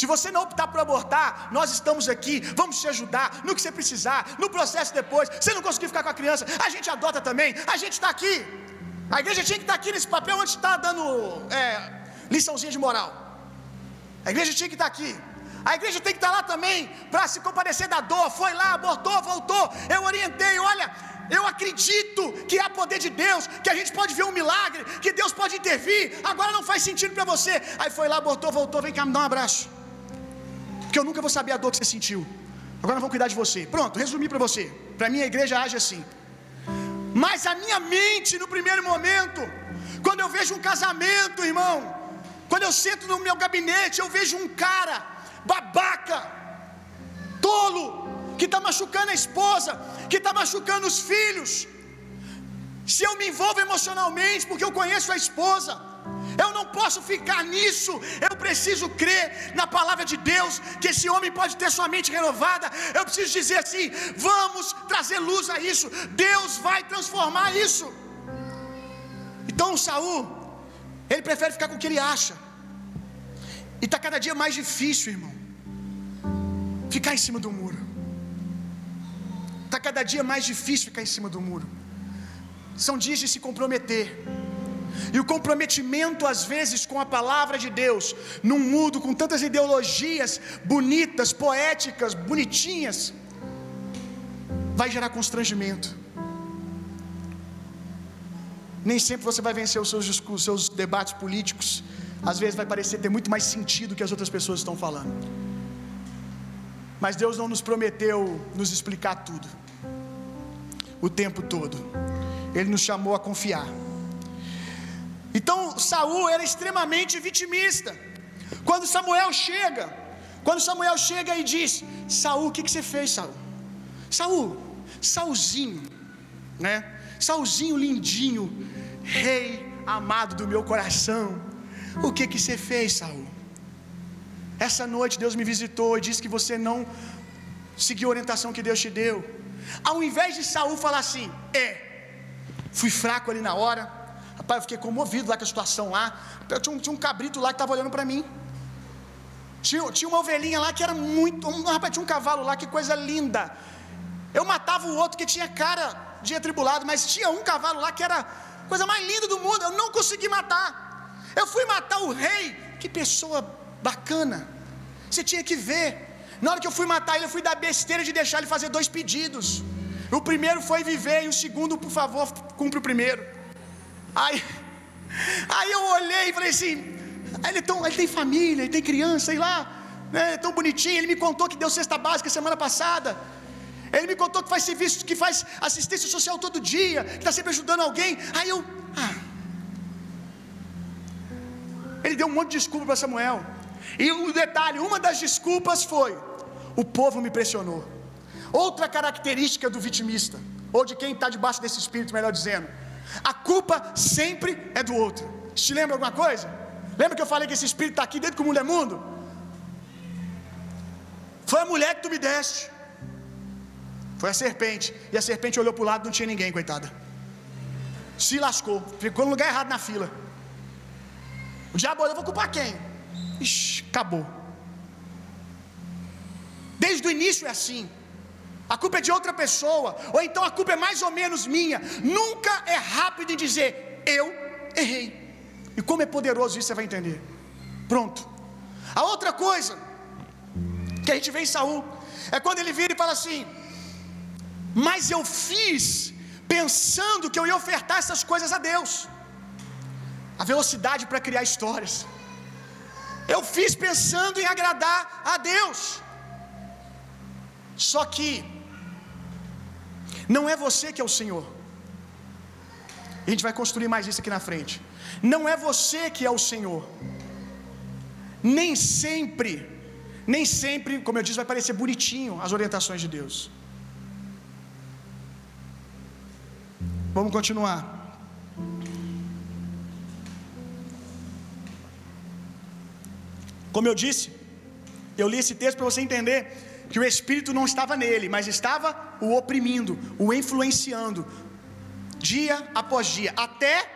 se você não optar por abortar, nós estamos aqui, vamos te ajudar no que você precisar, no processo depois. Se não conseguir ficar com a criança, a gente adota também, a gente está aqui. A igreja tinha que estar aqui nesse papel antes de estar dando é, liçãozinha de moral. A igreja tinha que estar aqui. A igreja tem que estar lá também para se comparecer da dor. Foi lá, abortou, voltou. Eu orientei, olha, eu acredito que há poder de Deus, que a gente pode ver um milagre, que Deus pode intervir. Agora não faz sentido para você. Aí foi lá, abortou, voltou, vem cá me dar um abraço porque eu nunca vou saber a dor que você sentiu. Agora vamos cuidar de você. Pronto, resumi para você. Para mim a igreja age assim. Mas a minha mente no primeiro momento, quando eu vejo um casamento, irmão, quando eu sento no meu gabinete, eu vejo um cara babaca, tolo, que está machucando a esposa, que está machucando os filhos. Se eu me envolvo emocionalmente, porque eu conheço a esposa, eu não posso ficar nisso. Eu preciso crer na palavra de Deus que esse homem pode ter sua mente renovada. Eu preciso dizer assim: vamos trazer luz a isso. Deus vai transformar isso. Então Saul, ele prefere ficar com o que ele acha. E está cada dia mais difícil, irmão. Ficar em cima do muro. Está cada dia mais difícil ficar em cima do muro. São dias de se comprometer. E o comprometimento, às vezes, com a palavra de Deus, num mundo com tantas ideologias bonitas, poéticas, bonitinhas, vai gerar constrangimento. Nem sempre você vai vencer os seus discursos, seus debates políticos. Às vezes vai parecer ter muito mais sentido que as outras pessoas estão falando. Mas Deus não nos prometeu nos explicar tudo, o tempo todo. Ele nos chamou a confiar. Então Saul era extremamente vitimista. Quando Samuel chega, quando Samuel chega e diz: Saul, o que, que você fez, Saul? Saul, Saulzinho, né? Saulzinho lindinho, rei amado do meu coração. O que que você fez, Saul? Essa noite Deus me visitou e disse que você não seguiu a orientação que Deus te deu. Ao invés de Saul falar assim, é, fui fraco ali na hora, Rapaz, eu fiquei comovido lá com a situação lá. Tinha um, tinha um cabrito lá que estava olhando para mim. Tinha, tinha uma ovelhinha lá que era muito. Um, rapaz, tinha um cavalo lá, que coisa linda. Eu matava o outro que tinha cara de atribulado, mas tinha um cavalo lá que era coisa mais linda do mundo. Eu não consegui matar. Eu fui matar o rei. Que pessoa bacana. Você tinha que ver. Na hora que eu fui matar ele, eu fui dar besteira de deixar ele fazer dois pedidos. O primeiro foi viver e o segundo, por favor, cumpre o primeiro. Aí, aí eu olhei e falei assim: ele, é tão, ele tem família, ele tem criança, sei lá, né, é tão bonitinho. Ele me contou que deu cesta básica semana passada. Ele me contou que faz serviço, que faz assistência social todo dia, que está sempre ajudando alguém. Aí eu, ah. Ele deu um monte de desculpa para Samuel. E o um detalhe, uma das desculpas foi: o povo me pressionou. Outra característica do vitimista, ou de quem está debaixo desse espírito, melhor dizendo, a culpa sempre é do outro. Te lembra alguma coisa? Lembra que eu falei que esse espírito está aqui dentro do mundo é mundo? Foi a mulher que tu me deste. Foi a serpente. E a serpente olhou para o lado, não tinha ninguém, coitada. Se lascou, ficou no lugar errado na fila. O diabo olhou, vou culpar quem? Ixi, acabou. Desde o início é assim. A culpa é de outra pessoa, ou então a culpa é mais ou menos minha. Nunca é rápido em dizer eu errei. E como é poderoso isso você vai entender. Pronto. A outra coisa que a gente vê em Saul é quando ele vira e fala assim: Mas eu fiz pensando que eu ia ofertar essas coisas a Deus. A velocidade para criar histórias. Eu fiz pensando em agradar a Deus. Só que não é você que é o Senhor. A gente vai construir mais isso aqui na frente. Não é você que é o Senhor. Nem sempre, nem sempre, como eu disse, vai parecer bonitinho as orientações de Deus. Vamos continuar. Como eu disse, eu li esse texto para você entender que o Espírito não estava nele, mas estava o oprimindo, o influenciando, dia após dia, até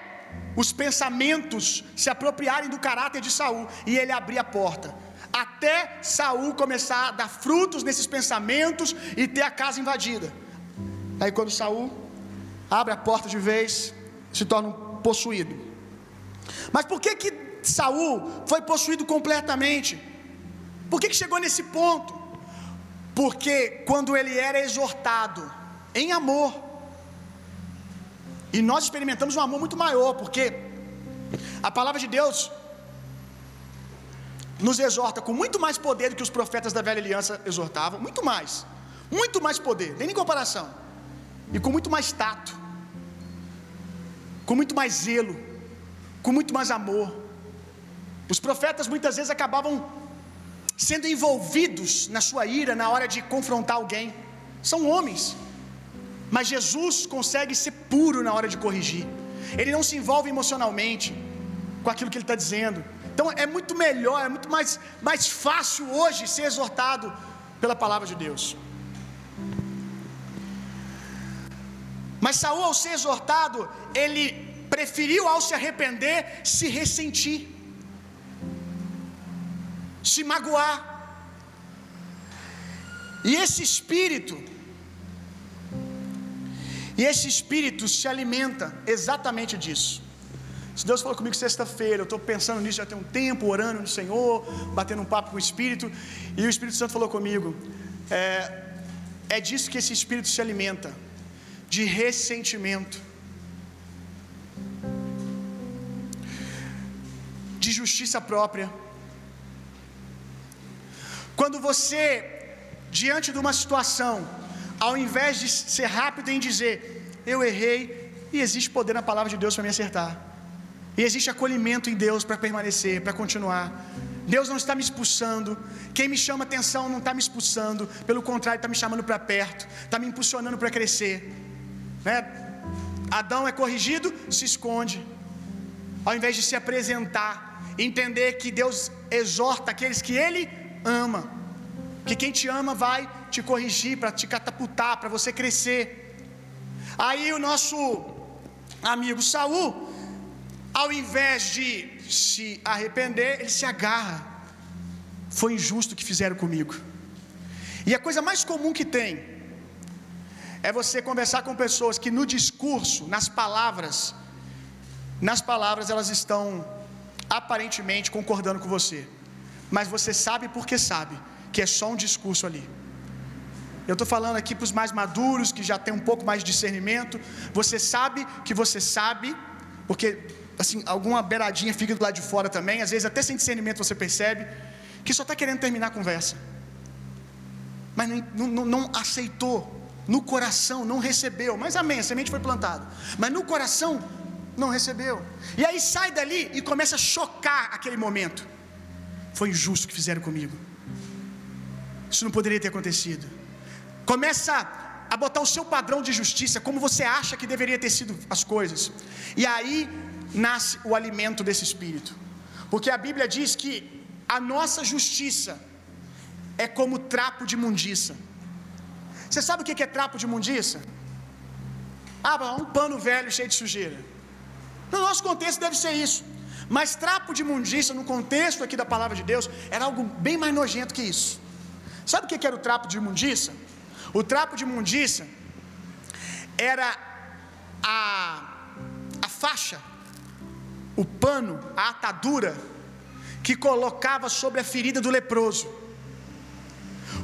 os pensamentos se apropriarem do caráter de Saul e ele abrir a porta. Até Saul começar a dar frutos nesses pensamentos e ter a casa invadida. Aí quando Saul abre a porta de vez, se torna um possuído. Mas por que que Saul foi possuído completamente? Por que, que chegou nesse ponto? Porque quando ele era exortado em amor, e nós experimentamos um amor muito maior, porque a palavra de Deus nos exorta com muito mais poder do que os profetas da velha aliança exortavam, muito mais, muito mais poder, nem em comparação, e com muito mais tato, com muito mais zelo, com muito mais amor. Os profetas muitas vezes acabavam sendo envolvidos na sua ira na hora de confrontar alguém. São homens. Mas Jesus consegue ser puro na hora de corrigir. Ele não se envolve emocionalmente com aquilo que ele está dizendo. Então é muito melhor, é muito mais, mais fácil hoje ser exortado pela palavra de Deus. Mas Saul, ao ser exortado, ele preferiu, ao se arrepender, se ressentir se magoar. E esse espírito, e esse espírito se alimenta exatamente disso. Se Deus falou comigo sexta-feira, eu estou pensando nisso já tem um tempo, orando no Senhor, batendo um papo com o Espírito, e o Espírito Santo falou comigo: é, é disso que esse espírito se alimenta, de ressentimento, de justiça própria. Quando você, diante de uma situação, ao invés de ser rápido em dizer, eu errei, e existe poder na palavra de Deus para me acertar, e existe acolhimento em Deus para permanecer, para continuar. Deus não está me expulsando, quem me chama atenção não está me expulsando, pelo contrário, está me chamando para perto, está me impulsionando para crescer. Né? Adão é corrigido, se esconde, ao invés de se apresentar, entender que Deus exorta aqueles que Ele ama. Que quem te ama vai te corrigir, para te catapultar, para você crescer. Aí o nosso amigo Saul, ao invés de se arrepender, ele se agarra. Foi injusto o que fizeram comigo. E a coisa mais comum que tem é você conversar com pessoas que no discurso, nas palavras, nas palavras elas estão aparentemente concordando com você mas você sabe porque sabe que é só um discurso ali. Eu estou falando aqui para os mais maduros, que já tem um pouco mais de discernimento. Você sabe que você sabe, porque assim, alguma beiradinha fica do lado de fora também, às vezes até sem discernimento você percebe, que só está querendo terminar a conversa. Mas não, não, não aceitou, no coração não recebeu. Mas amém, a semente foi plantada. Mas no coração não recebeu. E aí sai dali e começa a chocar aquele momento. Foi injusto o que fizeram comigo. Isso não poderia ter acontecido. Começa a botar o seu padrão de justiça, como você acha que deveria ter sido as coisas. E aí nasce o alimento desse espírito. Porque a Bíblia diz que a nossa justiça é como trapo de mundiça. Você sabe o que é trapo de mundiça? Ah, um pano velho cheio de sujeira. No nosso contexto deve ser isso. Mas trapo de mundiça, no contexto aqui da palavra de Deus, era algo bem mais nojento que isso. Sabe o que era o trapo de mundiça? O trapo de mundiça era a, a faixa, o pano, a atadura que colocava sobre a ferida do leproso.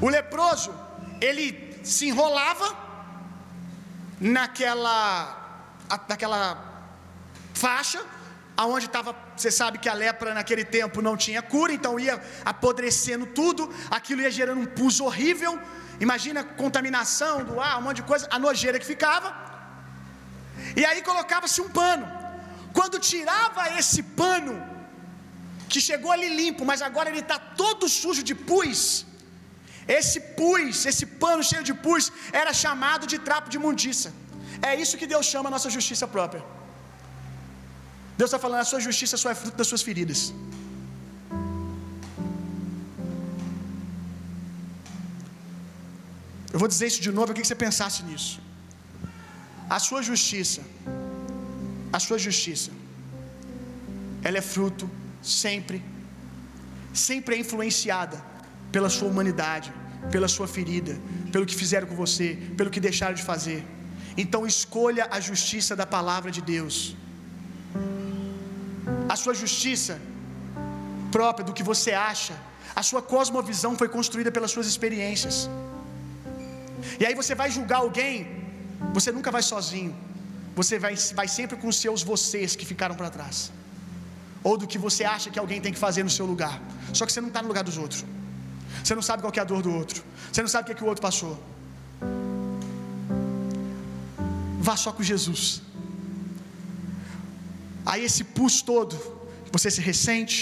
O leproso, ele se enrolava naquela, naquela faixa, aonde estava, você sabe que a lepra naquele tempo não tinha cura, então ia apodrecendo tudo, aquilo ia gerando um pus horrível. Imagina contaminação do ar, um monte de coisa, a nojeira que ficava. E aí colocava-se um pano. Quando tirava esse pano, que chegou ali limpo, mas agora ele está todo sujo de pus. Esse pus, esse pano cheio de pus, era chamado de trapo de mundiça. É isso que Deus chama a nossa justiça própria. Deus está falando, a sua justiça só é fruto das suas feridas. Eu vou dizer isso de novo, eu queria que você pensasse nisso. A sua justiça, a sua justiça, ela é fruto sempre, sempre é influenciada pela sua humanidade, pela sua ferida, pelo que fizeram com você, pelo que deixaram de fazer. Então escolha a justiça da palavra de Deus. A sua justiça própria do que você acha, a sua cosmovisão foi construída pelas suas experiências. E aí você vai julgar alguém, você nunca vai sozinho. Você vai, vai sempre com os seus vocês que ficaram para trás ou do que você acha que alguém tem que fazer no seu lugar. Só que você não está no lugar dos outros. Você não sabe qual é a dor do outro. Você não sabe o que, é que o outro passou. Vá só com Jesus. Aí esse pus todo, você se ressente,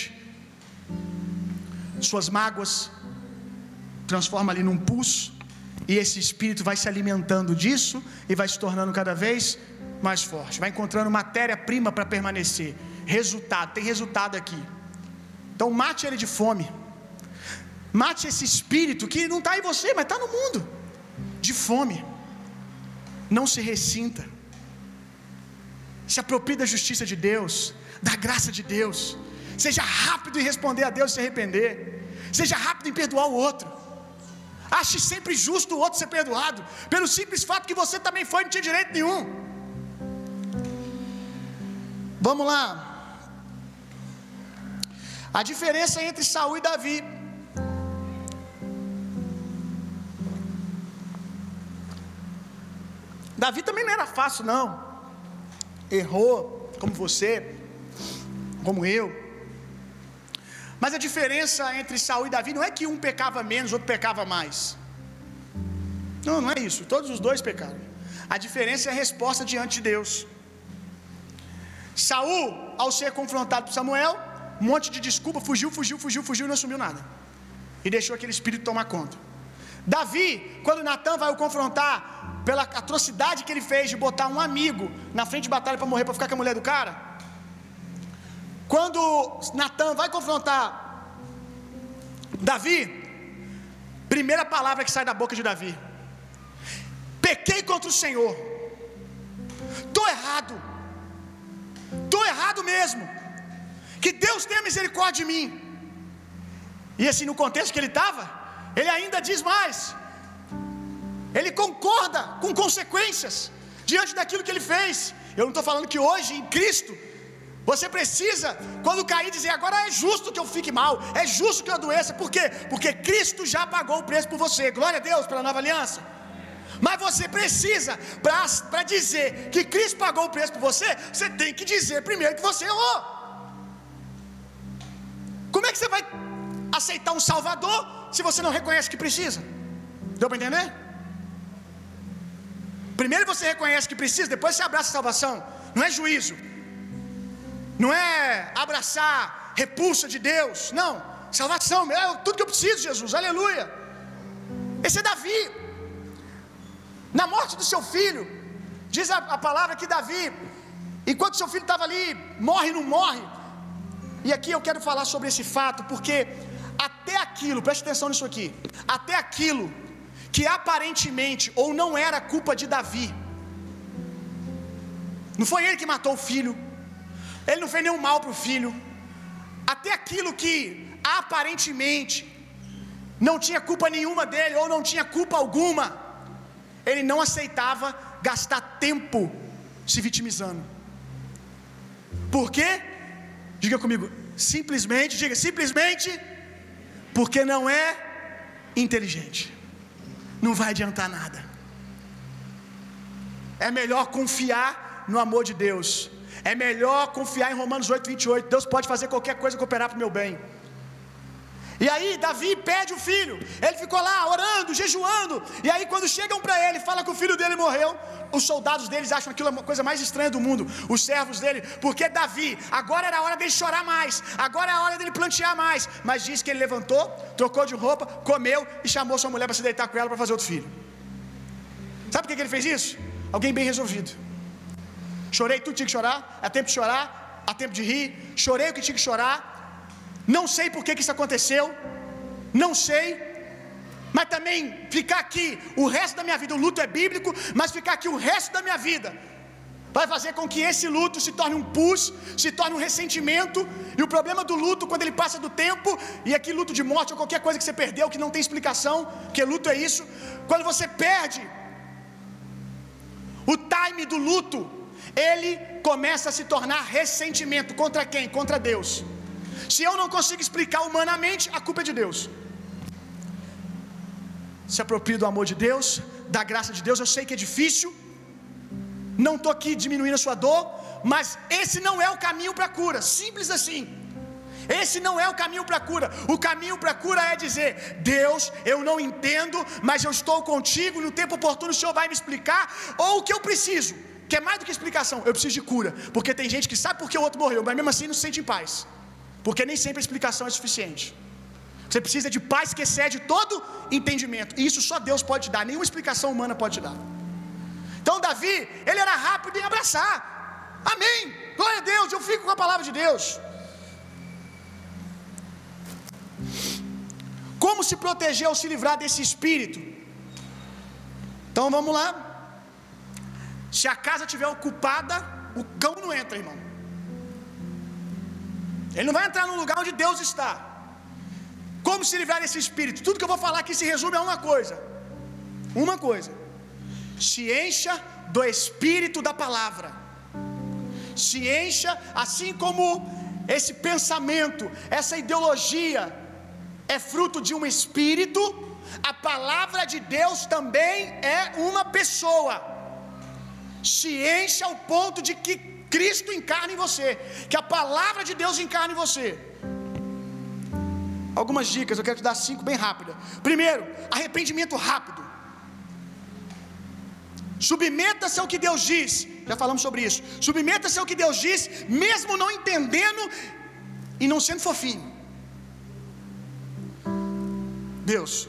suas mágoas, transforma ali num pus, e esse espírito vai se alimentando disso e vai se tornando cada vez mais forte, vai encontrando matéria-prima para permanecer resultado, tem resultado aqui. Então mate ele de fome. Mate esse espírito que não está em você, mas está no mundo. De fome. Não se ressinta. Se aproprie da justiça de Deus, da graça de Deus. Seja rápido em responder a Deus e se arrepender. Seja rápido em perdoar o outro. Ache sempre justo o outro ser perdoado, pelo simples fato que você também foi, não tinha direito nenhum. Vamos lá. A diferença entre Saul e Davi. Davi também não era fácil, não. Errou, como você, como eu. Mas a diferença entre Saul e Davi não é que um pecava menos, outro pecava mais. Não, não é isso. Todos os dois pecaram. A diferença é a resposta diante de Deus. Saul, ao ser confrontado por Samuel, um monte de desculpa, fugiu, fugiu, fugiu, fugiu e não assumiu nada. E deixou aquele espírito tomar conta. Davi, quando Natan vai o confrontar pela atrocidade que ele fez de botar um amigo na frente de batalha para morrer para ficar com a mulher do cara, quando Natan vai confrontar Davi, primeira palavra que sai da boca de Davi: Pequei contra o Senhor. Tô errado. Tô errado mesmo. Que Deus tenha misericórdia de mim. E assim, no contexto que ele estava, ele ainda diz mais. Ele concorda com consequências diante daquilo que ele fez. Eu não estou falando que hoje, em Cristo, você precisa, quando cair, dizer: agora é justo que eu fique mal, é justo que eu adoeça. Por quê? Porque Cristo já pagou o preço por você. Glória a Deus pela nova aliança. Mas você precisa, para dizer que Cristo pagou o preço por você, você tem que dizer primeiro que você errou. Como é que você vai aceitar um Salvador se você não reconhece que precisa? Deu para entender? Primeiro você reconhece que precisa, depois você abraça a salvação. Não é juízo. Não é abraçar repulsa de Deus. Não. Salvação, é tudo que eu preciso, Jesus. Aleluia. Esse é Davi. Na morte do seu filho, diz a, a palavra que Davi, enquanto seu filho estava ali, morre, não morre. E aqui eu quero falar sobre esse fato, porque até aquilo, preste atenção nisso aqui, até aquilo que aparentemente ou não era culpa de Davi, não foi ele que matou o filho, ele não fez nenhum mal para o filho, até aquilo que aparentemente não tinha culpa nenhuma dele ou não tinha culpa alguma, ele não aceitava gastar tempo se vitimizando. Por quê? Diga comigo, simplesmente, diga simplesmente, porque não é inteligente. Não vai adiantar nada. É melhor confiar no amor de Deus. É melhor confiar em Romanos 8, 28. Deus pode fazer qualquer coisa cooperar para o meu bem. E aí Davi pede o filho. Ele ficou lá orando, jejuando. E aí quando chegam para ele, fala que o filho dele morreu, os soldados deles acham aquilo a coisa mais estranha do mundo, os servos dele, porque Davi, agora era a hora dele chorar mais, agora é a hora dele plantear mais. Mas diz que ele levantou, trocou de roupa, comeu e chamou sua mulher para se deitar com ela para fazer outro filho. Sabe por que ele fez isso? Alguém bem resolvido. Chorei tudo tinha que chorar, é tempo de chorar, há tempo de rir, chorei o que tinha que chorar, não sei por que, isso aconteceu. Não sei. Mas também ficar aqui o resto da minha vida, o luto é bíblico, mas ficar aqui o resto da minha vida vai fazer com que esse luto se torne um pus, se torne um ressentimento. E o problema do luto, quando ele passa do tempo, e aqui luto de morte ou qualquer coisa que você perdeu, que não tem explicação, que luto é isso, quando você perde o time do luto, ele começa a se tornar ressentimento contra quem? Contra Deus. Se eu não consigo explicar humanamente, a culpa é de Deus. Se aproprie do amor de Deus, da graça de Deus. Eu sei que é difícil, não estou aqui diminuindo a sua dor, mas esse não é o caminho para a cura, simples assim. Esse não é o caminho para a cura. O caminho para a cura é dizer: Deus, eu não entendo, mas eu estou contigo. No tempo oportuno, o Senhor vai me explicar. Ou o que eu preciso, que é mais do que explicação, eu preciso de cura. Porque tem gente que sabe por que o outro morreu, mas mesmo assim não se sente em paz. Porque nem sempre a explicação é suficiente. Você precisa de paz que excede todo entendimento. E isso só Deus pode te dar, nenhuma explicação humana pode te dar. Então, Davi, ele era rápido em abraçar. Amém. Glória a Deus, eu fico com a palavra de Deus. Como se proteger ou se livrar desse espírito? Então vamos lá. Se a casa estiver ocupada, o cão não entra, irmão. Ele não vai entrar num lugar onde Deus está. Como se livrar desse espírito? Tudo que eu vou falar aqui se resume a uma coisa. Uma coisa. Se encha do espírito da palavra. Se encha, assim como esse pensamento, essa ideologia é fruto de um espírito, a palavra de Deus também é uma pessoa. Se encha ao ponto de que Cristo encarna em você, que a palavra de Deus encarna em você. Algumas dicas, eu quero te dar cinco bem rápidas. Primeiro, arrependimento rápido. Submeta-se ao que Deus diz. Já falamos sobre isso. Submeta-se ao que Deus diz, mesmo não entendendo e não sendo fofinho. Deus,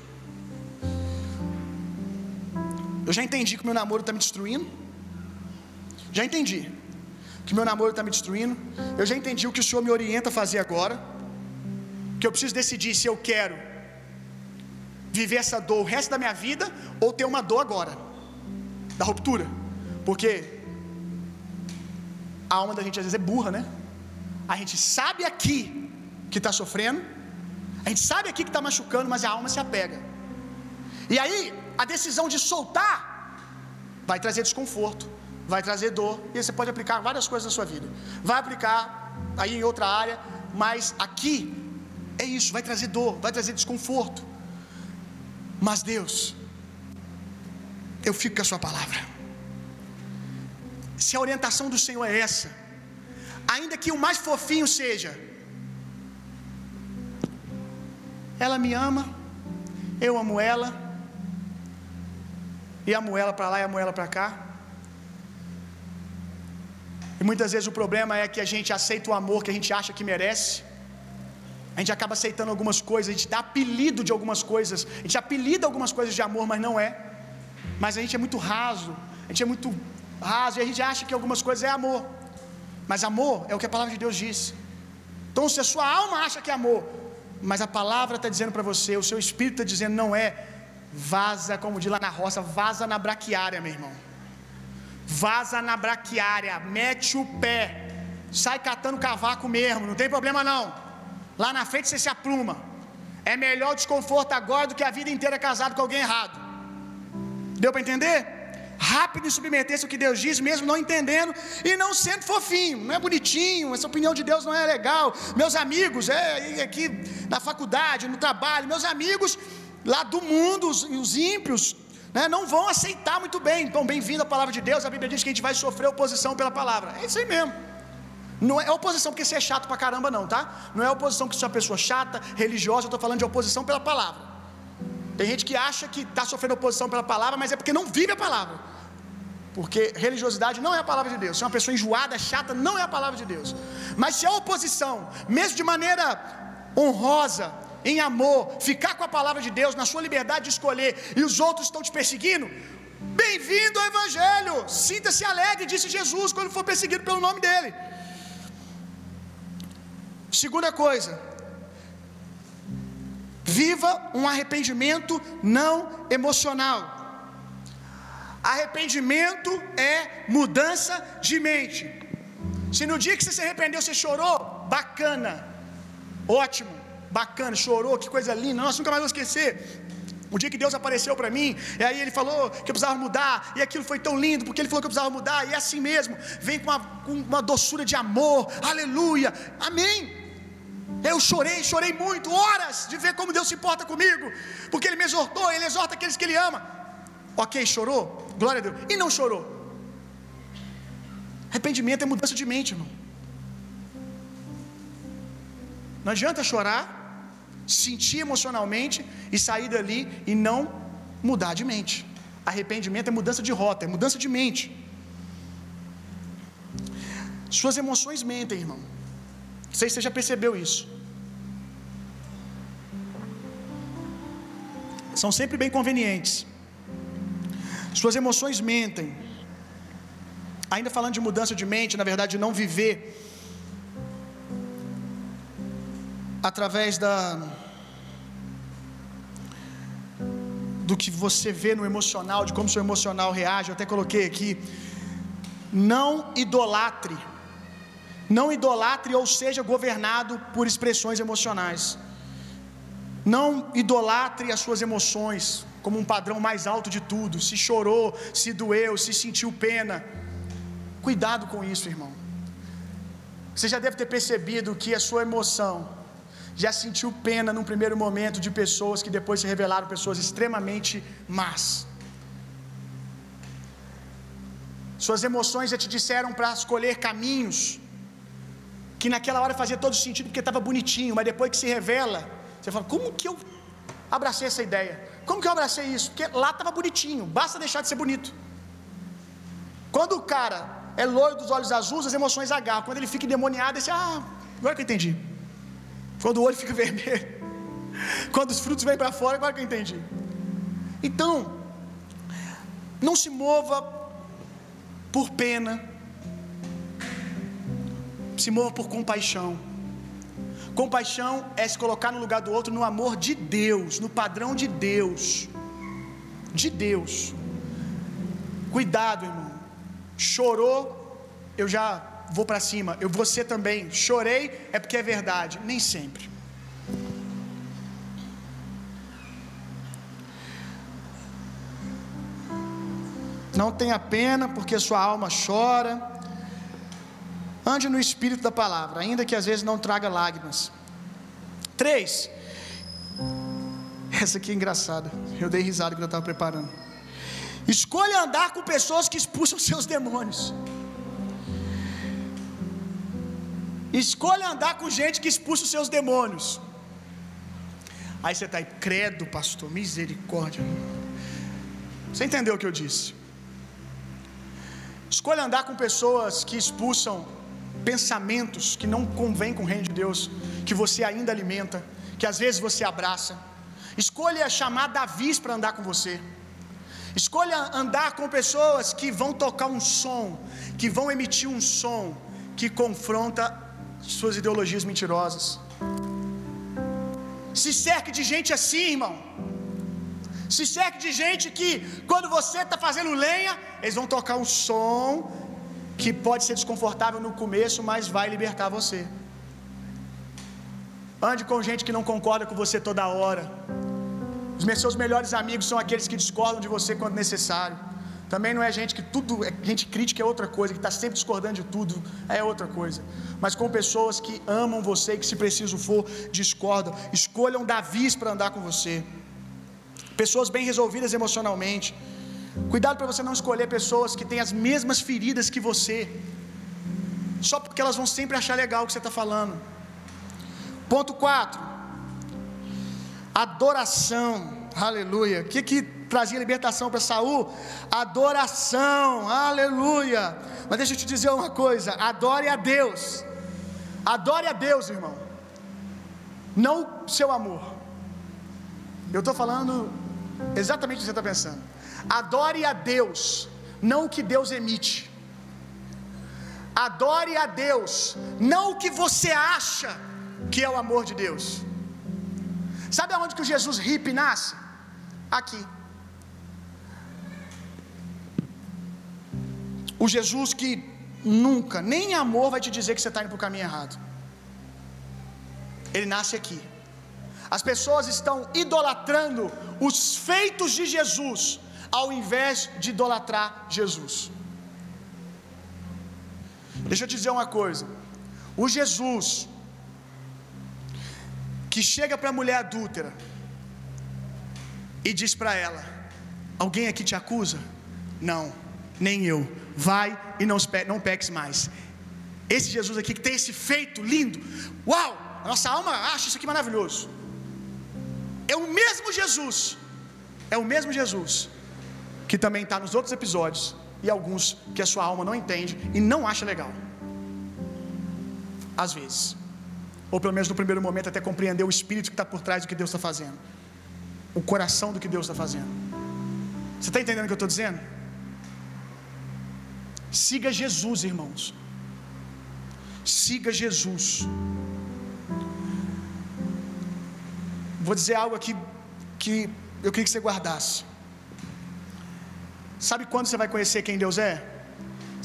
eu já entendi que o meu namoro está me destruindo. Já entendi que meu namoro está me destruindo. Eu já entendi o que o Senhor me orienta a fazer agora. Que eu preciso decidir se eu quero viver essa dor o resto da minha vida ou ter uma dor agora, da ruptura. Porque a alma da gente às vezes é burra, né? A gente sabe aqui que está sofrendo, a gente sabe aqui que está machucando, mas a alma se apega. E aí, a decisão de soltar vai trazer desconforto, vai trazer dor, e você pode aplicar várias coisas na sua vida. Vai aplicar aí em outra área, mas aqui é isso, vai trazer dor, vai trazer desconforto. Mas Deus, eu fico com a sua palavra. Se a orientação do Senhor é essa, ainda que o mais fofinho seja, ela me ama, eu amo ela, e amo ela para lá e amo ela para cá. E muitas vezes o problema é que a gente aceita o amor que a gente acha que merece. A gente acaba aceitando algumas coisas, a gente dá apelido de algumas coisas, a gente apelida algumas coisas de amor, mas não é. Mas a gente é muito raso, a gente é muito raso e a gente acha que algumas coisas é amor. Mas amor é o que a palavra de Deus diz. Então, se a sua alma acha que é amor, mas a palavra está dizendo para você, o seu espírito está dizendo, não é, vaza, como diz lá na roça, vaza na braquiária, meu irmão. Vaza na braquiária, mete o pé, sai catando cavaco mesmo, não tem problema não. Lá na frente você se apruma. É melhor o desconforto agora do que a vida inteira casado com alguém errado. Deu para entender? Rápido em submeter-se ao que Deus diz, mesmo não entendendo e não sendo fofinho, não é bonitinho, essa opinião de Deus não é legal. Meus amigos, é, aqui na faculdade, no trabalho, meus amigos lá do mundo, os, os ímpios, né, não vão aceitar muito bem. Então, bem-vindo à palavra de Deus. A Bíblia diz que a gente vai sofrer oposição pela palavra. É isso aí mesmo. Não é oposição porque você é chato pra caramba, não, tá? Não é oposição porque você é uma pessoa chata, religiosa. Eu estou falando de oposição pela palavra. Tem gente que acha que está sofrendo oposição pela palavra, mas é porque não vive a palavra. Porque religiosidade não é a palavra de Deus. Se é uma pessoa enjoada, chata, não é a palavra de Deus. Mas se é oposição, mesmo de maneira honrosa, em amor, ficar com a palavra de Deus, na sua liberdade de escolher, e os outros estão te perseguindo, bem-vindo ao Evangelho. Sinta-se alegre, disse Jesus, quando for perseguido pelo nome dele. Segunda coisa, viva um arrependimento não emocional. Arrependimento é mudança de mente. Se no dia que você se arrependeu você chorou, bacana, ótimo, bacana, chorou, que coisa linda, nossa, nunca mais vou esquecer. O dia que Deus apareceu para mim, e aí Ele falou que eu precisava mudar, e aquilo foi tão lindo, porque Ele falou que eu precisava mudar, e é assim mesmo, vem com uma, com uma doçura de amor, aleluia, amém. Eu chorei, chorei muito, horas de ver como Deus se importa comigo, porque Ele me exortou, Ele exorta aqueles que Ele ama. Ok, chorou, glória a Deus, e não chorou. Arrependimento é mudança de mente, irmão. Não adianta chorar, sentir emocionalmente e sair dali e não mudar de mente. Arrependimento é mudança de rota, é mudança de mente. Suas emoções mentem, irmão. Não sei se você já percebeu isso. São sempre bem convenientes. Suas emoções mentem. Ainda falando de mudança de mente, na verdade, de não viver através da do que você vê no emocional, de como seu emocional reage. Eu até coloquei aqui: não idolatre, não idolatre ou seja governado por expressões emocionais. Não idolatre as suas emoções como um padrão mais alto de tudo. Se chorou, se doeu, se sentiu pena. Cuidado com isso, irmão. Você já deve ter percebido que a sua emoção já sentiu pena num primeiro momento de pessoas que depois se revelaram pessoas extremamente más. Suas emoções já te disseram para escolher caminhos que naquela hora fazia todo sentido porque estava bonitinho, mas depois que se revela, você fala: como que eu abracei essa ideia? Como que eu abracei isso? Porque lá estava bonitinho, basta deixar de ser bonito. Quando o cara é loiro dos olhos azuis, as emoções agarram. Quando ele fica endemoniado, ele diz: Ah, agora que eu entendi. Quando o olho fica vermelho, quando os frutos vêm para fora, agora que eu entendi. Então, não se mova por pena, se mova por compaixão. Compaixão é se colocar no lugar do outro no amor de Deus, no padrão de Deus. De Deus. Cuidado, irmão. Chorou, eu já vou para cima. Eu você também. Chorei é porque é verdade, nem sempre. Não tenha pena porque sua alma chora. Ande no espírito da palavra, ainda que às vezes não traga lágrimas. Três. Essa aqui é engraçada. Eu dei risada quando eu estava preparando. Escolha andar com pessoas que expulsam seus demônios. Escolha andar com gente que expulsa os seus demônios. Aí você está aí, credo, pastor, misericórdia. Você entendeu o que eu disse? Escolha andar com pessoas que expulsam pensamentos que não convêm com o reino de Deus, que você ainda alimenta, que às vezes você abraça. Escolha chamar Davis para andar com você. Escolha andar com pessoas que vão tocar um som, que vão emitir um som que confronta suas ideologias mentirosas. Se cerque de gente assim, irmão. Se cerque de gente que, quando você está fazendo lenha, eles vão tocar um som que pode ser desconfortável no começo, mas vai libertar você. Ande com gente que não concorda com você toda hora. Os seus melhores amigos são aqueles que discordam de você quando necessário. Também não é gente que tudo, é gente crítica é outra coisa, que está sempre discordando de tudo, é outra coisa. Mas com pessoas que amam você, que se preciso for, discordam. Escolham Davis para andar com você. Pessoas bem resolvidas emocionalmente. Cuidado para você não escolher pessoas que têm as mesmas feridas que você, só porque elas vão sempre achar legal o que você está falando. Ponto 4. Adoração. Aleluia. O que, que trazia libertação para Saul? Adoração. Aleluia. Mas deixa eu te dizer uma coisa: adore a Deus. Adore a Deus, irmão. Não seu amor. Eu estou falando exatamente o que você está pensando. Adore a Deus, não o que Deus emite. Adore a Deus, não o que você acha que é o amor de Deus. Sabe aonde que o Jesus hippie nasce? Aqui. O Jesus que nunca, nem amor vai te dizer que você está indo para o caminho errado. Ele nasce aqui. As pessoas estão idolatrando os feitos de Jesus, ao invés de idolatrar Jesus. Deixa eu te dizer uma coisa. O Jesus que chega para a mulher adúltera e diz para ela: Alguém aqui te acusa? Não, nem eu. Vai e não, não peques mais. Esse Jesus aqui que tem esse feito lindo, uau! A nossa alma acha isso aqui maravilhoso. É o mesmo Jesus, é o mesmo Jesus que também está nos outros episódios e alguns que a sua alma não entende e não acha legal. Às vezes ou pelo menos no primeiro momento, até compreender o espírito que está por trás do que Deus está fazendo, o coração do que Deus está fazendo. Você está entendendo o que eu estou dizendo? Siga Jesus, irmãos. Siga Jesus. Vou dizer algo aqui que eu queria que você guardasse. Sabe quando você vai conhecer quem Deus é?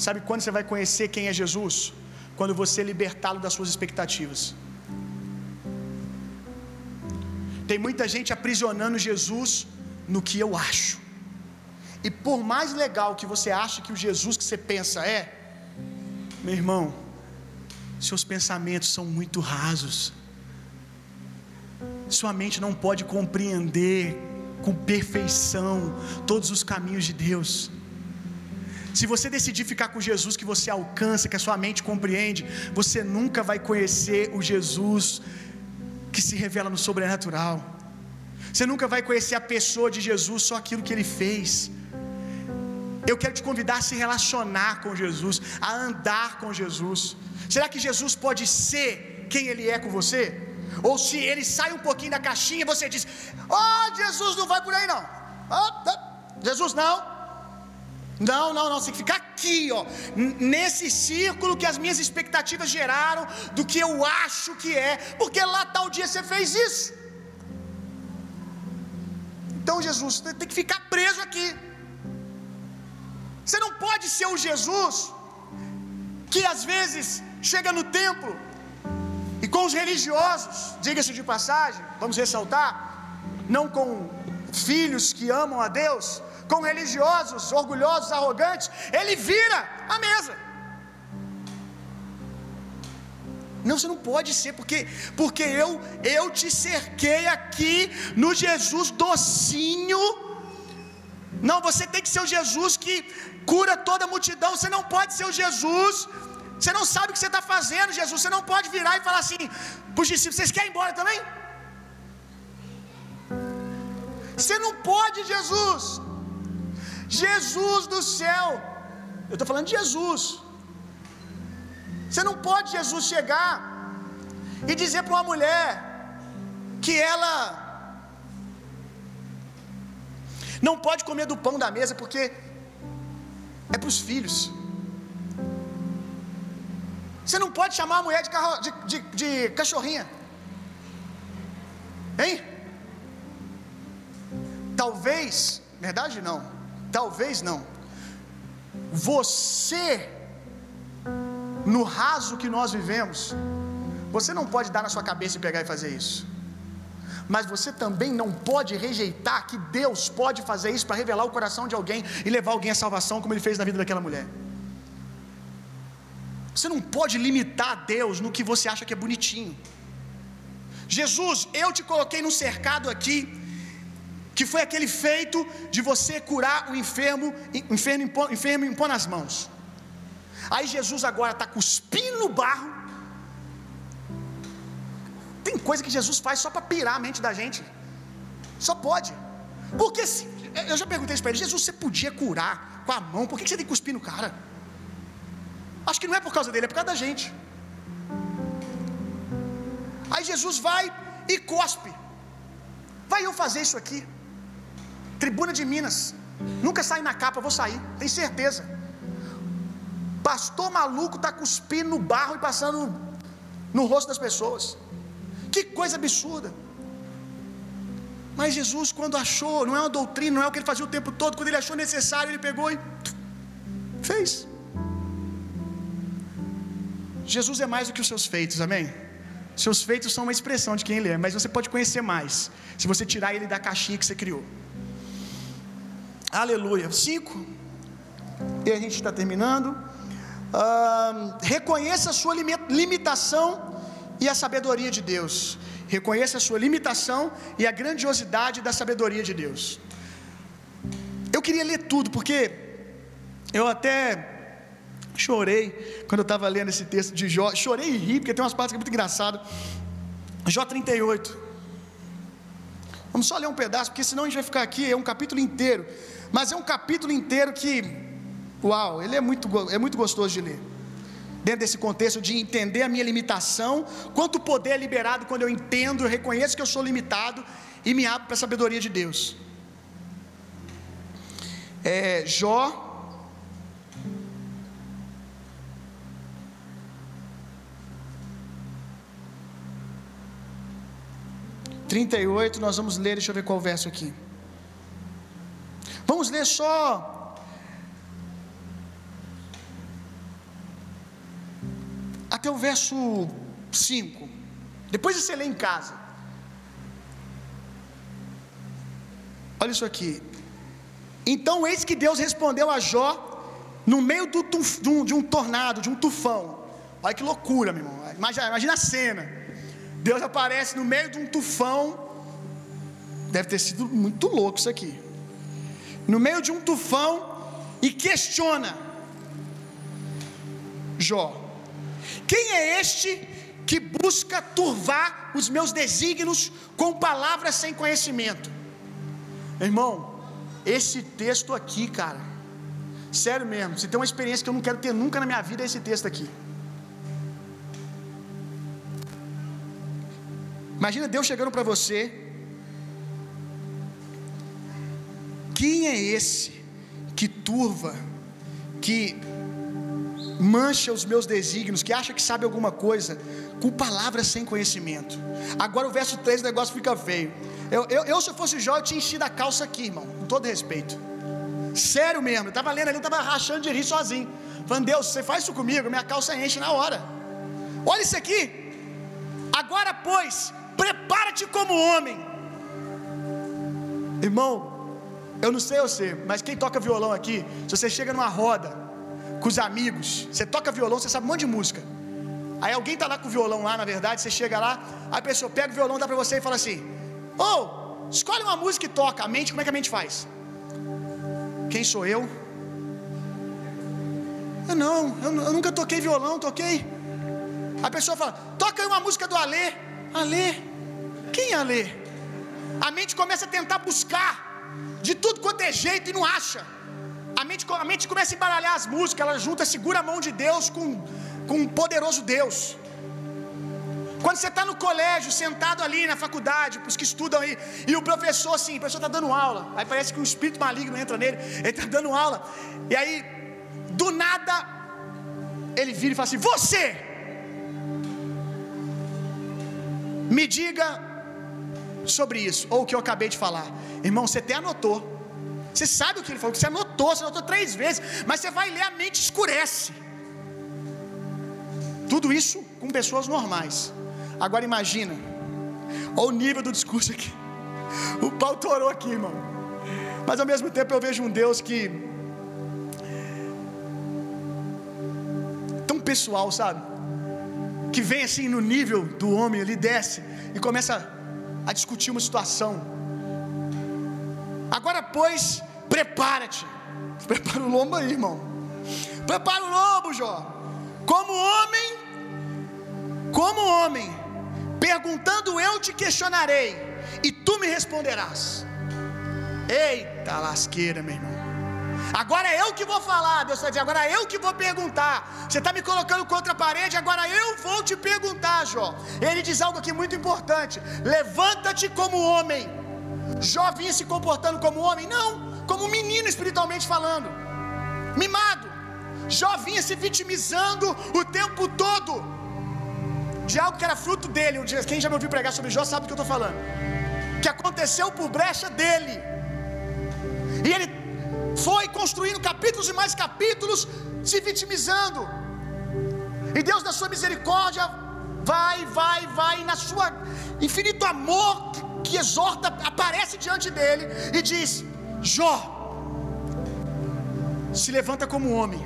Sabe quando você vai conhecer quem é Jesus? Quando você libertá-lo das suas expectativas. Tem muita gente aprisionando Jesus no que eu acho. E por mais legal que você acha que o Jesus que você pensa é, meu irmão, seus pensamentos são muito rasos. Sua mente não pode compreender com perfeição todos os caminhos de Deus. Se você decidir ficar com Jesus que você alcança, que a sua mente compreende, você nunca vai conhecer o Jesus que se revela no sobrenatural. Você nunca vai conhecer a pessoa de Jesus, só aquilo que ele fez. Eu quero te convidar a se relacionar com Jesus, a andar com Jesus. Será que Jesus pode ser quem ele é com você? Ou se ele sai um pouquinho da caixinha, você diz: Oh, Jesus não vai por aí não. Oh, Jesus não. Não, não, não, você tem que ficar aqui, ó, nesse círculo que as minhas expectativas geraram, do que eu acho que é, porque lá tal dia você fez isso. Então, Jesus, tem que ficar preso aqui. Você não pode ser o Jesus que às vezes chega no templo e com os religiosos, diga-se de passagem, vamos ressaltar, não com filhos que amam a Deus, com religiosos, orgulhosos, arrogantes, ele vira a mesa. Não, você não pode ser, porque, porque eu, eu te cerquei aqui no Jesus docinho. Não, você tem que ser o Jesus que cura toda a multidão. Você não pode ser o Jesus. Você não sabe o que você está fazendo, Jesus. Você não pode virar e falar assim para os discípulos: vocês querem ir embora também? Você não pode, Jesus. Jesus do céu. Eu estou falando de Jesus. Você não pode, Jesus, chegar e dizer para uma mulher que ela não pode comer do pão da mesa porque é para os filhos. Você não pode chamar a mulher de, carro, de, de, de cachorrinha. Hein? Talvez, verdade não, talvez não. Você, no raso que nós vivemos, você não pode dar na sua cabeça e pegar e fazer isso. Mas você também não pode rejeitar que Deus pode fazer isso para revelar o coração de alguém e levar alguém à salvação, como ele fez na vida daquela mulher. Você não pode limitar Deus no que você acha que é bonitinho. Jesus, eu te coloquei num cercado aqui, que foi aquele feito de você curar o enfermo, enfermo, enfermo impor nas mãos. Aí Jesus agora está cuspindo no barro. Coisa que Jesus faz só para pirar a mente da gente. Só pode. Porque se, eu já perguntei isso para ele, Jesus, você podia curar com a mão, por que você tem que cuspir no cara? Acho que não é por causa dele, é por causa da gente. Aí Jesus vai e cospe. Vai eu fazer isso aqui. Tribuna de Minas. Nunca saí na capa, vou sair, tem certeza. Pastor maluco está cuspindo no barro e passando no rosto das pessoas. Que coisa absurda. Mas Jesus, quando achou, não é uma doutrina, não é o que ele fazia o tempo todo, quando ele achou necessário, ele pegou e fez. Jesus é mais do que os seus feitos, amém? Seus feitos são uma expressão de quem ele é, mas você pode conhecer mais se você tirar ele da caixinha que você criou. Aleluia. Cinco. E a gente está terminando. Reconheça a sua limitação e a sabedoria de Deus. Reconheça a sua limitação e a grandiosidade da sabedoria de Deus. Eu queria ler tudo, porque eu até Chorei quando eu estava lendo esse texto de Jó. Chorei e ri, porque tem umas partes que é muito engraçado. Jó 38. Vamos só ler um pedaço, porque senão a gente vai ficar aqui, é um capítulo inteiro. Mas é um capítulo inteiro que, uau, ele é muito, é muito gostoso de ler. Dentro desse contexto de entender a minha limitação, quanto poder é liberado quando eu entendo, eu reconheço que eu sou limitado e me abro para a sabedoria de Deus. É, Jó 38, nós vamos ler, deixa eu ver qual verso aqui. Vamos ler só. Até o verso 5. Depois você lê em casa. Olha isso aqui. Então, eis que Deus respondeu a Jó no meio do, de, um, de um tornado, de um tufão. Olha que loucura, meu irmão. Imagina, imagina a cena. Deus aparece no meio de um tufão. Deve ter sido muito louco isso aqui. No meio de um tufão e questiona Jó: Quem é este que busca turvar os meus desígnios com palavras sem conhecimento? Irmão, esse texto aqui, cara, sério mesmo, se tem uma experiência que eu não quero ter nunca na minha vida, é esse texto aqui. Imagina Deus chegando para você. Quem é esse que turva, que mancha os meus desígnios, que acha que sabe alguma coisa, com palavras sem conhecimento? Agora o verso 3 o negócio fica feio. Eu, eu, eu se eu fosse Jó, eu tinha enchido a calça aqui, irmão, com todo respeito. Sério mesmo, estava lendo ali, estava rachando de rir sozinho. Falando, Deus, você faz isso comigo, minha calça enche na hora. Olha isso aqui. Agora, pois, prepara-te como homem. Irmão, eu não sei você, mas quem toca violão aqui, se você chega numa roda com os amigos, você toca violão, você sabe um monte de música. Aí alguém tá lá com o violão lá, na verdade, você chega lá, a pessoa pega o violão, dá pra você e fala assim: oh, escolhe uma música e toca. A mente, como é que a mente faz? Quem sou eu? Eu não, eu, eu nunca toquei violão, toquei. A pessoa fala: toca aí uma música do Alê. Alê. Quem é Alê? A mente começa a tentar buscar de tudo quanto é jeito e não acha. A mente, começa a embaralhar as músicas, ela junta, segura a mão de Deus com, com um poderoso Deus. Quando você está no colégio, sentado ali na faculdade, para os que estudam aí, e o professor, assim, o professor está dando aula, aí parece que um espírito maligno entra nele, ele está dando aula, e aí, do nada, ele vira e fala assim: Você, me diga sobre isso, ou o que eu acabei de falar. Irmão, você até anotou. Você sabe o que ele falou, você anotou, você anotou três vezes, mas você vai ler, a mente escurece. Tudo isso com pessoas normais. Agora imagina, olha o nível do discurso aqui. O pau torou aqui, irmão. Mas ao mesmo tempo eu vejo um Deus que. tão pessoal, sabe? Que vem assim no nível do homem, ele desce e começa a discutir uma situação. Agora, pois, prepara-te. Prepara o lombo aí, irmão. Prepara o lombo, Jó. Como homem, como homem, perguntando eu te questionarei, e tu me responderás. Eita lasqueira, meu irmão. Agora é eu que vou falar, Deus vai dizer, agora é eu que vou perguntar. Você está me colocando contra a parede, agora eu vou te perguntar, Jó. Ele diz algo aqui muito importante: levanta-te como homem. Jó vinha se comportando como homem? Não, como menino espiritualmente falando, mimado. Jó vinha se vitimizando o tempo todo de algo que era fruto dele. Quem já me ouviu pregar sobre Jó sabe do que eu estou falando. Que aconteceu por brecha dele. E ele foi construindo capítulos e mais capítulos, se vitimizando. E Deus, na sua misericórdia, vai, vai, vai, na sua infinito amor que exorta, aparece diante dele e diz: Jó, se levanta como homem.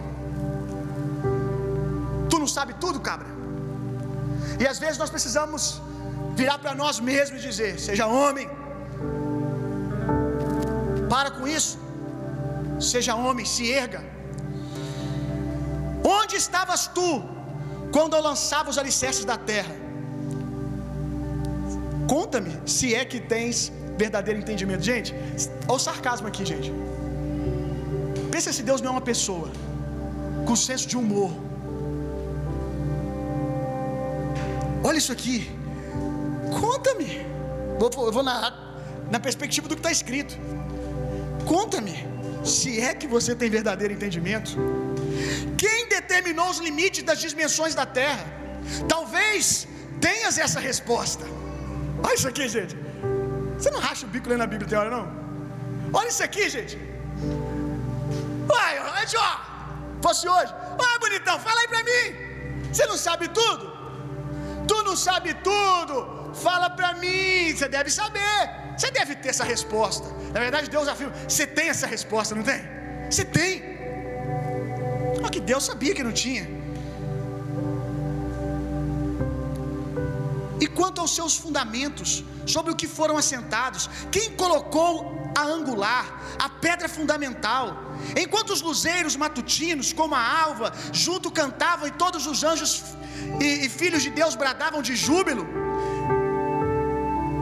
Tu não sabe tudo, cabra? E às vezes nós precisamos virar para nós mesmos e dizer: seja homem. Para com isso. Seja homem, se erga. Onde estavas tu quando eu lançava os alicerces da terra? Conta-me se é que tens verdadeiro entendimento. Gente, olha o sarcasmo aqui, gente. Pensa se Deus não é uma pessoa com senso de humor Olha isso aqui. Conta-me. Eu vou na, na perspectiva do que está escrito. Conta-me, se é que você tem verdadeiro entendimento. Quem determinou os limites das dimensões da terra? Talvez tenhas essa resposta. Olha isso aqui, gente. Você não racha o bico lendo a Bíblia, tem hora não? Olha isso aqui, gente. Uai, ó, fosse hoje. Uai, bonitão, fala aí pra mim. Você não sabe tudo? Tu não sabe tudo. Fala para mim. Você deve saber. Você deve ter essa resposta. Na verdade, Deus afirma: você tem essa resposta, não tem? Você tem. Só que Deus sabia que não tinha. E quanto aos seus fundamentos, sobre o que foram assentados, quem colocou a angular, a pedra fundamental? Enquanto os luzeiros matutinos, como a alva, junto cantavam e todos os anjos e, e filhos de Deus bradavam de júbilo?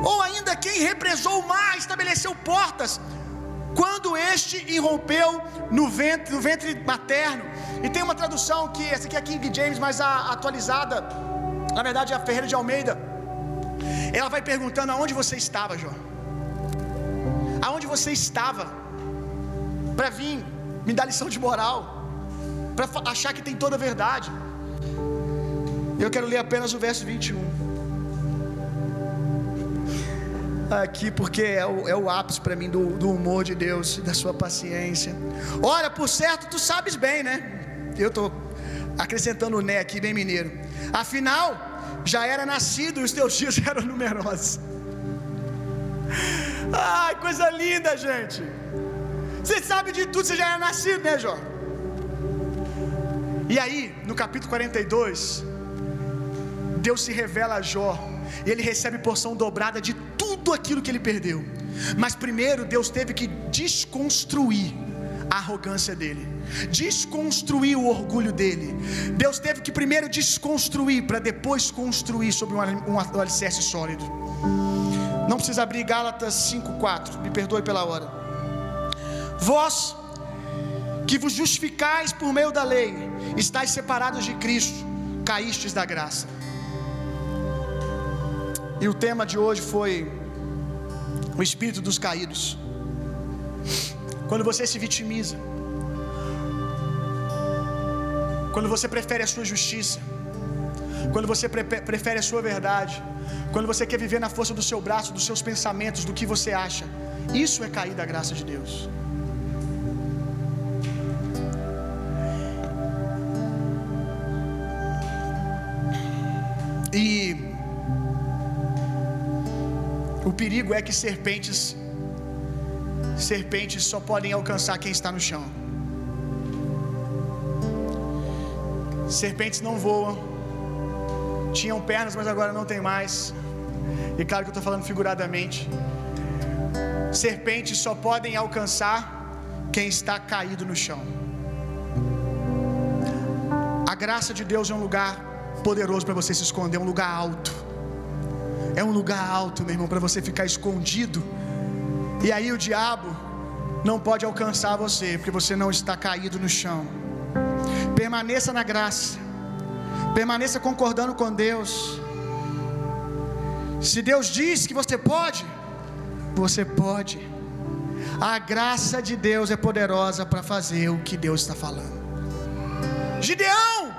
Ou ainda quem represou o mar, estabeleceu portas, quando este irrompeu no ventre, no ventre materno. E tem uma tradução que, essa aqui é King James, mas a, a atualizada, na verdade é a Ferreira de Almeida. Ela vai perguntando aonde você estava, Jó. Aonde você estava para vir me dar lição de moral, para achar que tem toda a verdade. Eu quero ler apenas o verso 21. Aqui, porque é o, é o ápice para mim do, do humor de Deus, da sua paciência. Ora, por certo, tu sabes bem, né? Eu estou acrescentando o né aqui, bem mineiro. Afinal, já era nascido e os teus dias eram numerosos. Ai, coisa linda, gente. Você sabe de tudo, você já era nascido, né, Jó? E aí, no capítulo 42, Deus se revela a Jó e ele recebe porção dobrada de tudo aquilo que ele perdeu. Mas primeiro Deus teve que desconstruir a arrogância dele, desconstruir o orgulho dele. Deus teve que primeiro desconstruir para depois construir sobre um, um, alicerce sólido. Não precisa abrir Gálatas 5,4, me perdoe pela hora. Vós que vos justificais por meio da lei, estáis separados de Cristo, caístes da graça. E o tema de hoje foi o espírito dos caídos. Quando você se vitimiza, quando você prefere a sua justiça, quando você prefere a sua verdade, quando você quer viver na força do seu braço, dos seus pensamentos, do que você acha, isso é cair da graça de Deus. E o perigo é que serpentes serpentes só podem alcançar quem está no chão. Serpentes não voam. Tinham pernas, mas agora não tem mais. E claro que eu estou falando figuradamente. Serpentes só podem alcançar quem está caído no chão. A graça de Deus é um lugar poderoso para você se esconder, é um lugar alto. É um lugar alto, meu irmão, para você ficar escondido. E aí o diabo não pode alcançar você, porque você não está caído no chão. Permaneça na graça. Permaneça concordando com Deus. Se Deus diz que você pode, você pode. A graça de Deus é poderosa para fazer o que Deus está falando. Gideão,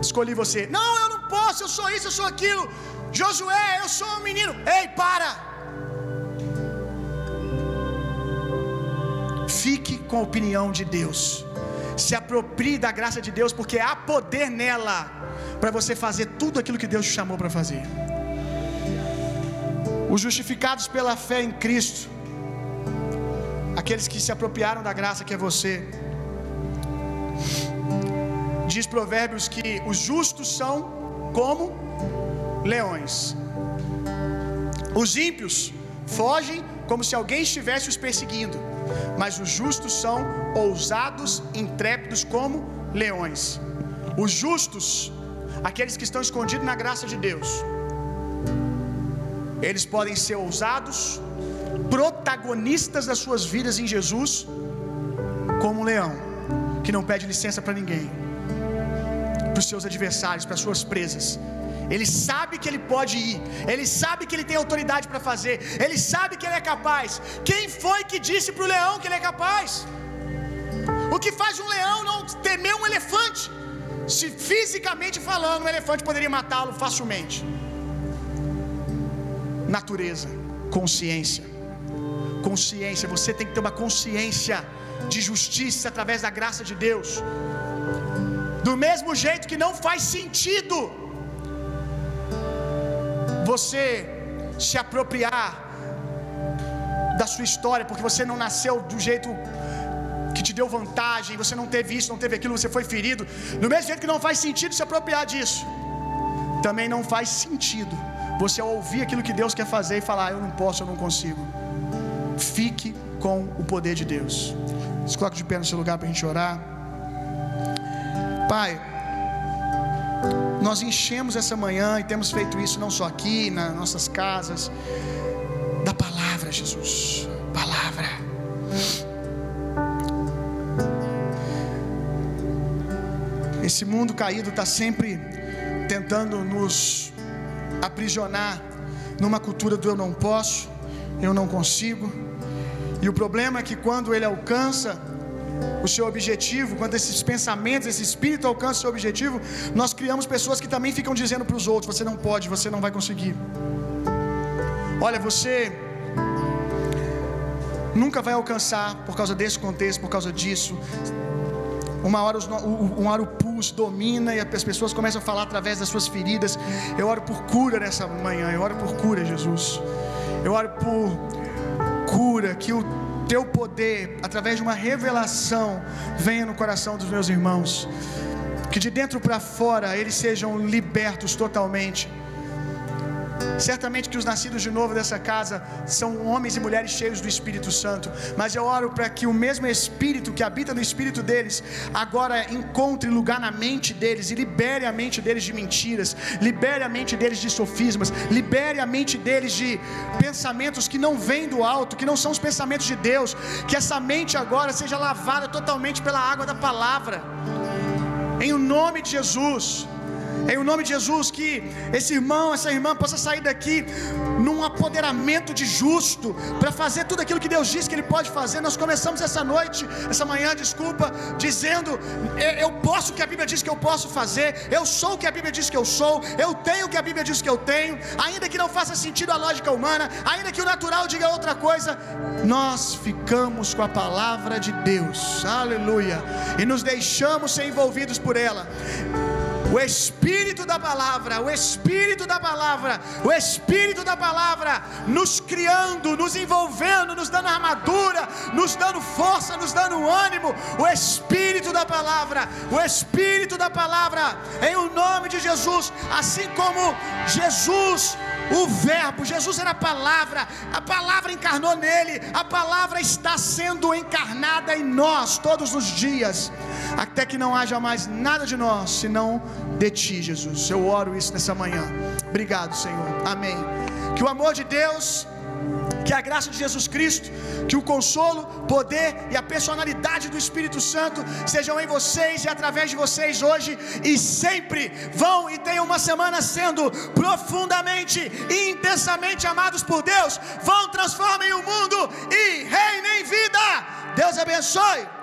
escolhi você. Não, eu não posso, eu sou isso, eu sou aquilo. Josué, eu sou um menino. Ei, para! Com a opinião de Deus. Se aproprie da graça de Deus, porque há poder nela para você fazer tudo aquilo que Deus te chamou para fazer. Os justificados pela fé em Cristo, aqueles que se apropriaram da graça que é você. Diz Provérbios que os justos são como leões. Os ímpios fogem como se alguém estivesse os perseguindo, mas os justos são ousados, intrépidos como leões. Os justos, aqueles que estão escondidos na graça de Deus, eles podem ser ousados, protagonistas das suas vidas em Jesus, como um leão que não pede licença para ninguém, para os seus adversários, para as suas presas. Ele sabe que ele pode ir, ele sabe que ele tem autoridade para fazer, ele sabe que ele é capaz. Quem foi que disse para o leão que ele é capaz? O que faz um leão não temer um elefante? Se fisicamente falando, um elefante poderia matá-lo facilmente. Natureza, consciência. Consciência, você tem que ter uma consciência de justiça através da graça de Deus. Do mesmo jeito que não faz sentido você se apropriar da sua história, porque você não nasceu do jeito que te deu vantagem, você não teve isso, não teve aquilo, você foi ferido. Do mesmo jeito que não faz sentido se apropriar disso, também não faz sentido você ouvir aquilo que Deus quer fazer e falar: Eu não posso, eu não consigo. Fique com o poder de Deus. Se coloque de pé no seu lugar para a gente orar. Pai, nós enchemos essa manhã e temos feito isso não só aqui, nas nossas casas, da palavra, Jesus. Palavra. Esse mundo caído está sempre tentando nos aprisionar numa cultura do eu não posso, eu não consigo. E o problema é que quando ele alcança o seu objetivo, quando esses pensamentos, esse espírito alcança o seu objetivo, nós criamos pessoas que também ficam dizendo para os outros: você não pode, você não vai conseguir. Olha, você nunca vai alcançar por causa desse contexto, por causa disso. Uma hora, os, uma hora o pus domina e as pessoas começam a falar através das suas feridas. Eu oro por cura nessa manhã, eu oro por cura, Jesus. Eu oro por cura, que o teu poder, através de uma revelação, venha no coração dos meus irmãos. Que de dentro para fora eles sejam libertos totalmente. Certamente que os nascidos de novo dessa casa são homens e mulheres cheios do Espírito Santo, mas eu oro para que o mesmo Espírito que habita no Espírito deles agora encontre lugar na mente deles e libere a mente deles de mentiras, libere a mente deles de sofismas, libere a mente deles de pensamentos que não vêm do alto, que não são os pensamentos de Deus, que essa mente agora seja lavada totalmente pela água da palavra, em nome de Jesus Em o nome de Jesus, que esse irmão, essa irmã possa sair daqui num apoderamento de justo, para fazer tudo aquilo que Deus diz que Ele pode fazer. Nós começamos essa noite, essa manhã, desculpa, dizendo: Eu posso o que a Bíblia diz que eu posso fazer, eu sou o que a Bíblia diz que eu sou, eu tenho o que a Bíblia diz que eu tenho, ainda que não faça sentido a lógica humana, ainda que o natural diga outra coisa, nós ficamos com a palavra de Deus, aleluia, e nos deixamos ser envolvidos por ela. O Espírito da palavra, o Espírito da palavra, o Espírito da palavra nos criando, nos envolvendo, nos dando armadura, nos dando força, nos dando ânimo. O Espírito da palavra, o Espírito da palavra, em o nome de Jesus, assim como Jesus o Verbo, Jesus era a palavra, a palavra encarnou nele, a palavra está sendo encarnada em nós todos os dias, até que não haja mais nada de nós, senão de ti, Jesus. Eu oro isso nessa manhã. Obrigado, Senhor. Amém. Que o amor de Deus, que a graça de Jesus Cristo, que o consolo, poder e a personalidade do Espírito Santo sejam em vocês e através de vocês hoje e sempre. Vão e tenham uma semana sendo profundamente e intensamente amados por Deus. Vão, transformem o mundo e reinem vida. Deus abençoe.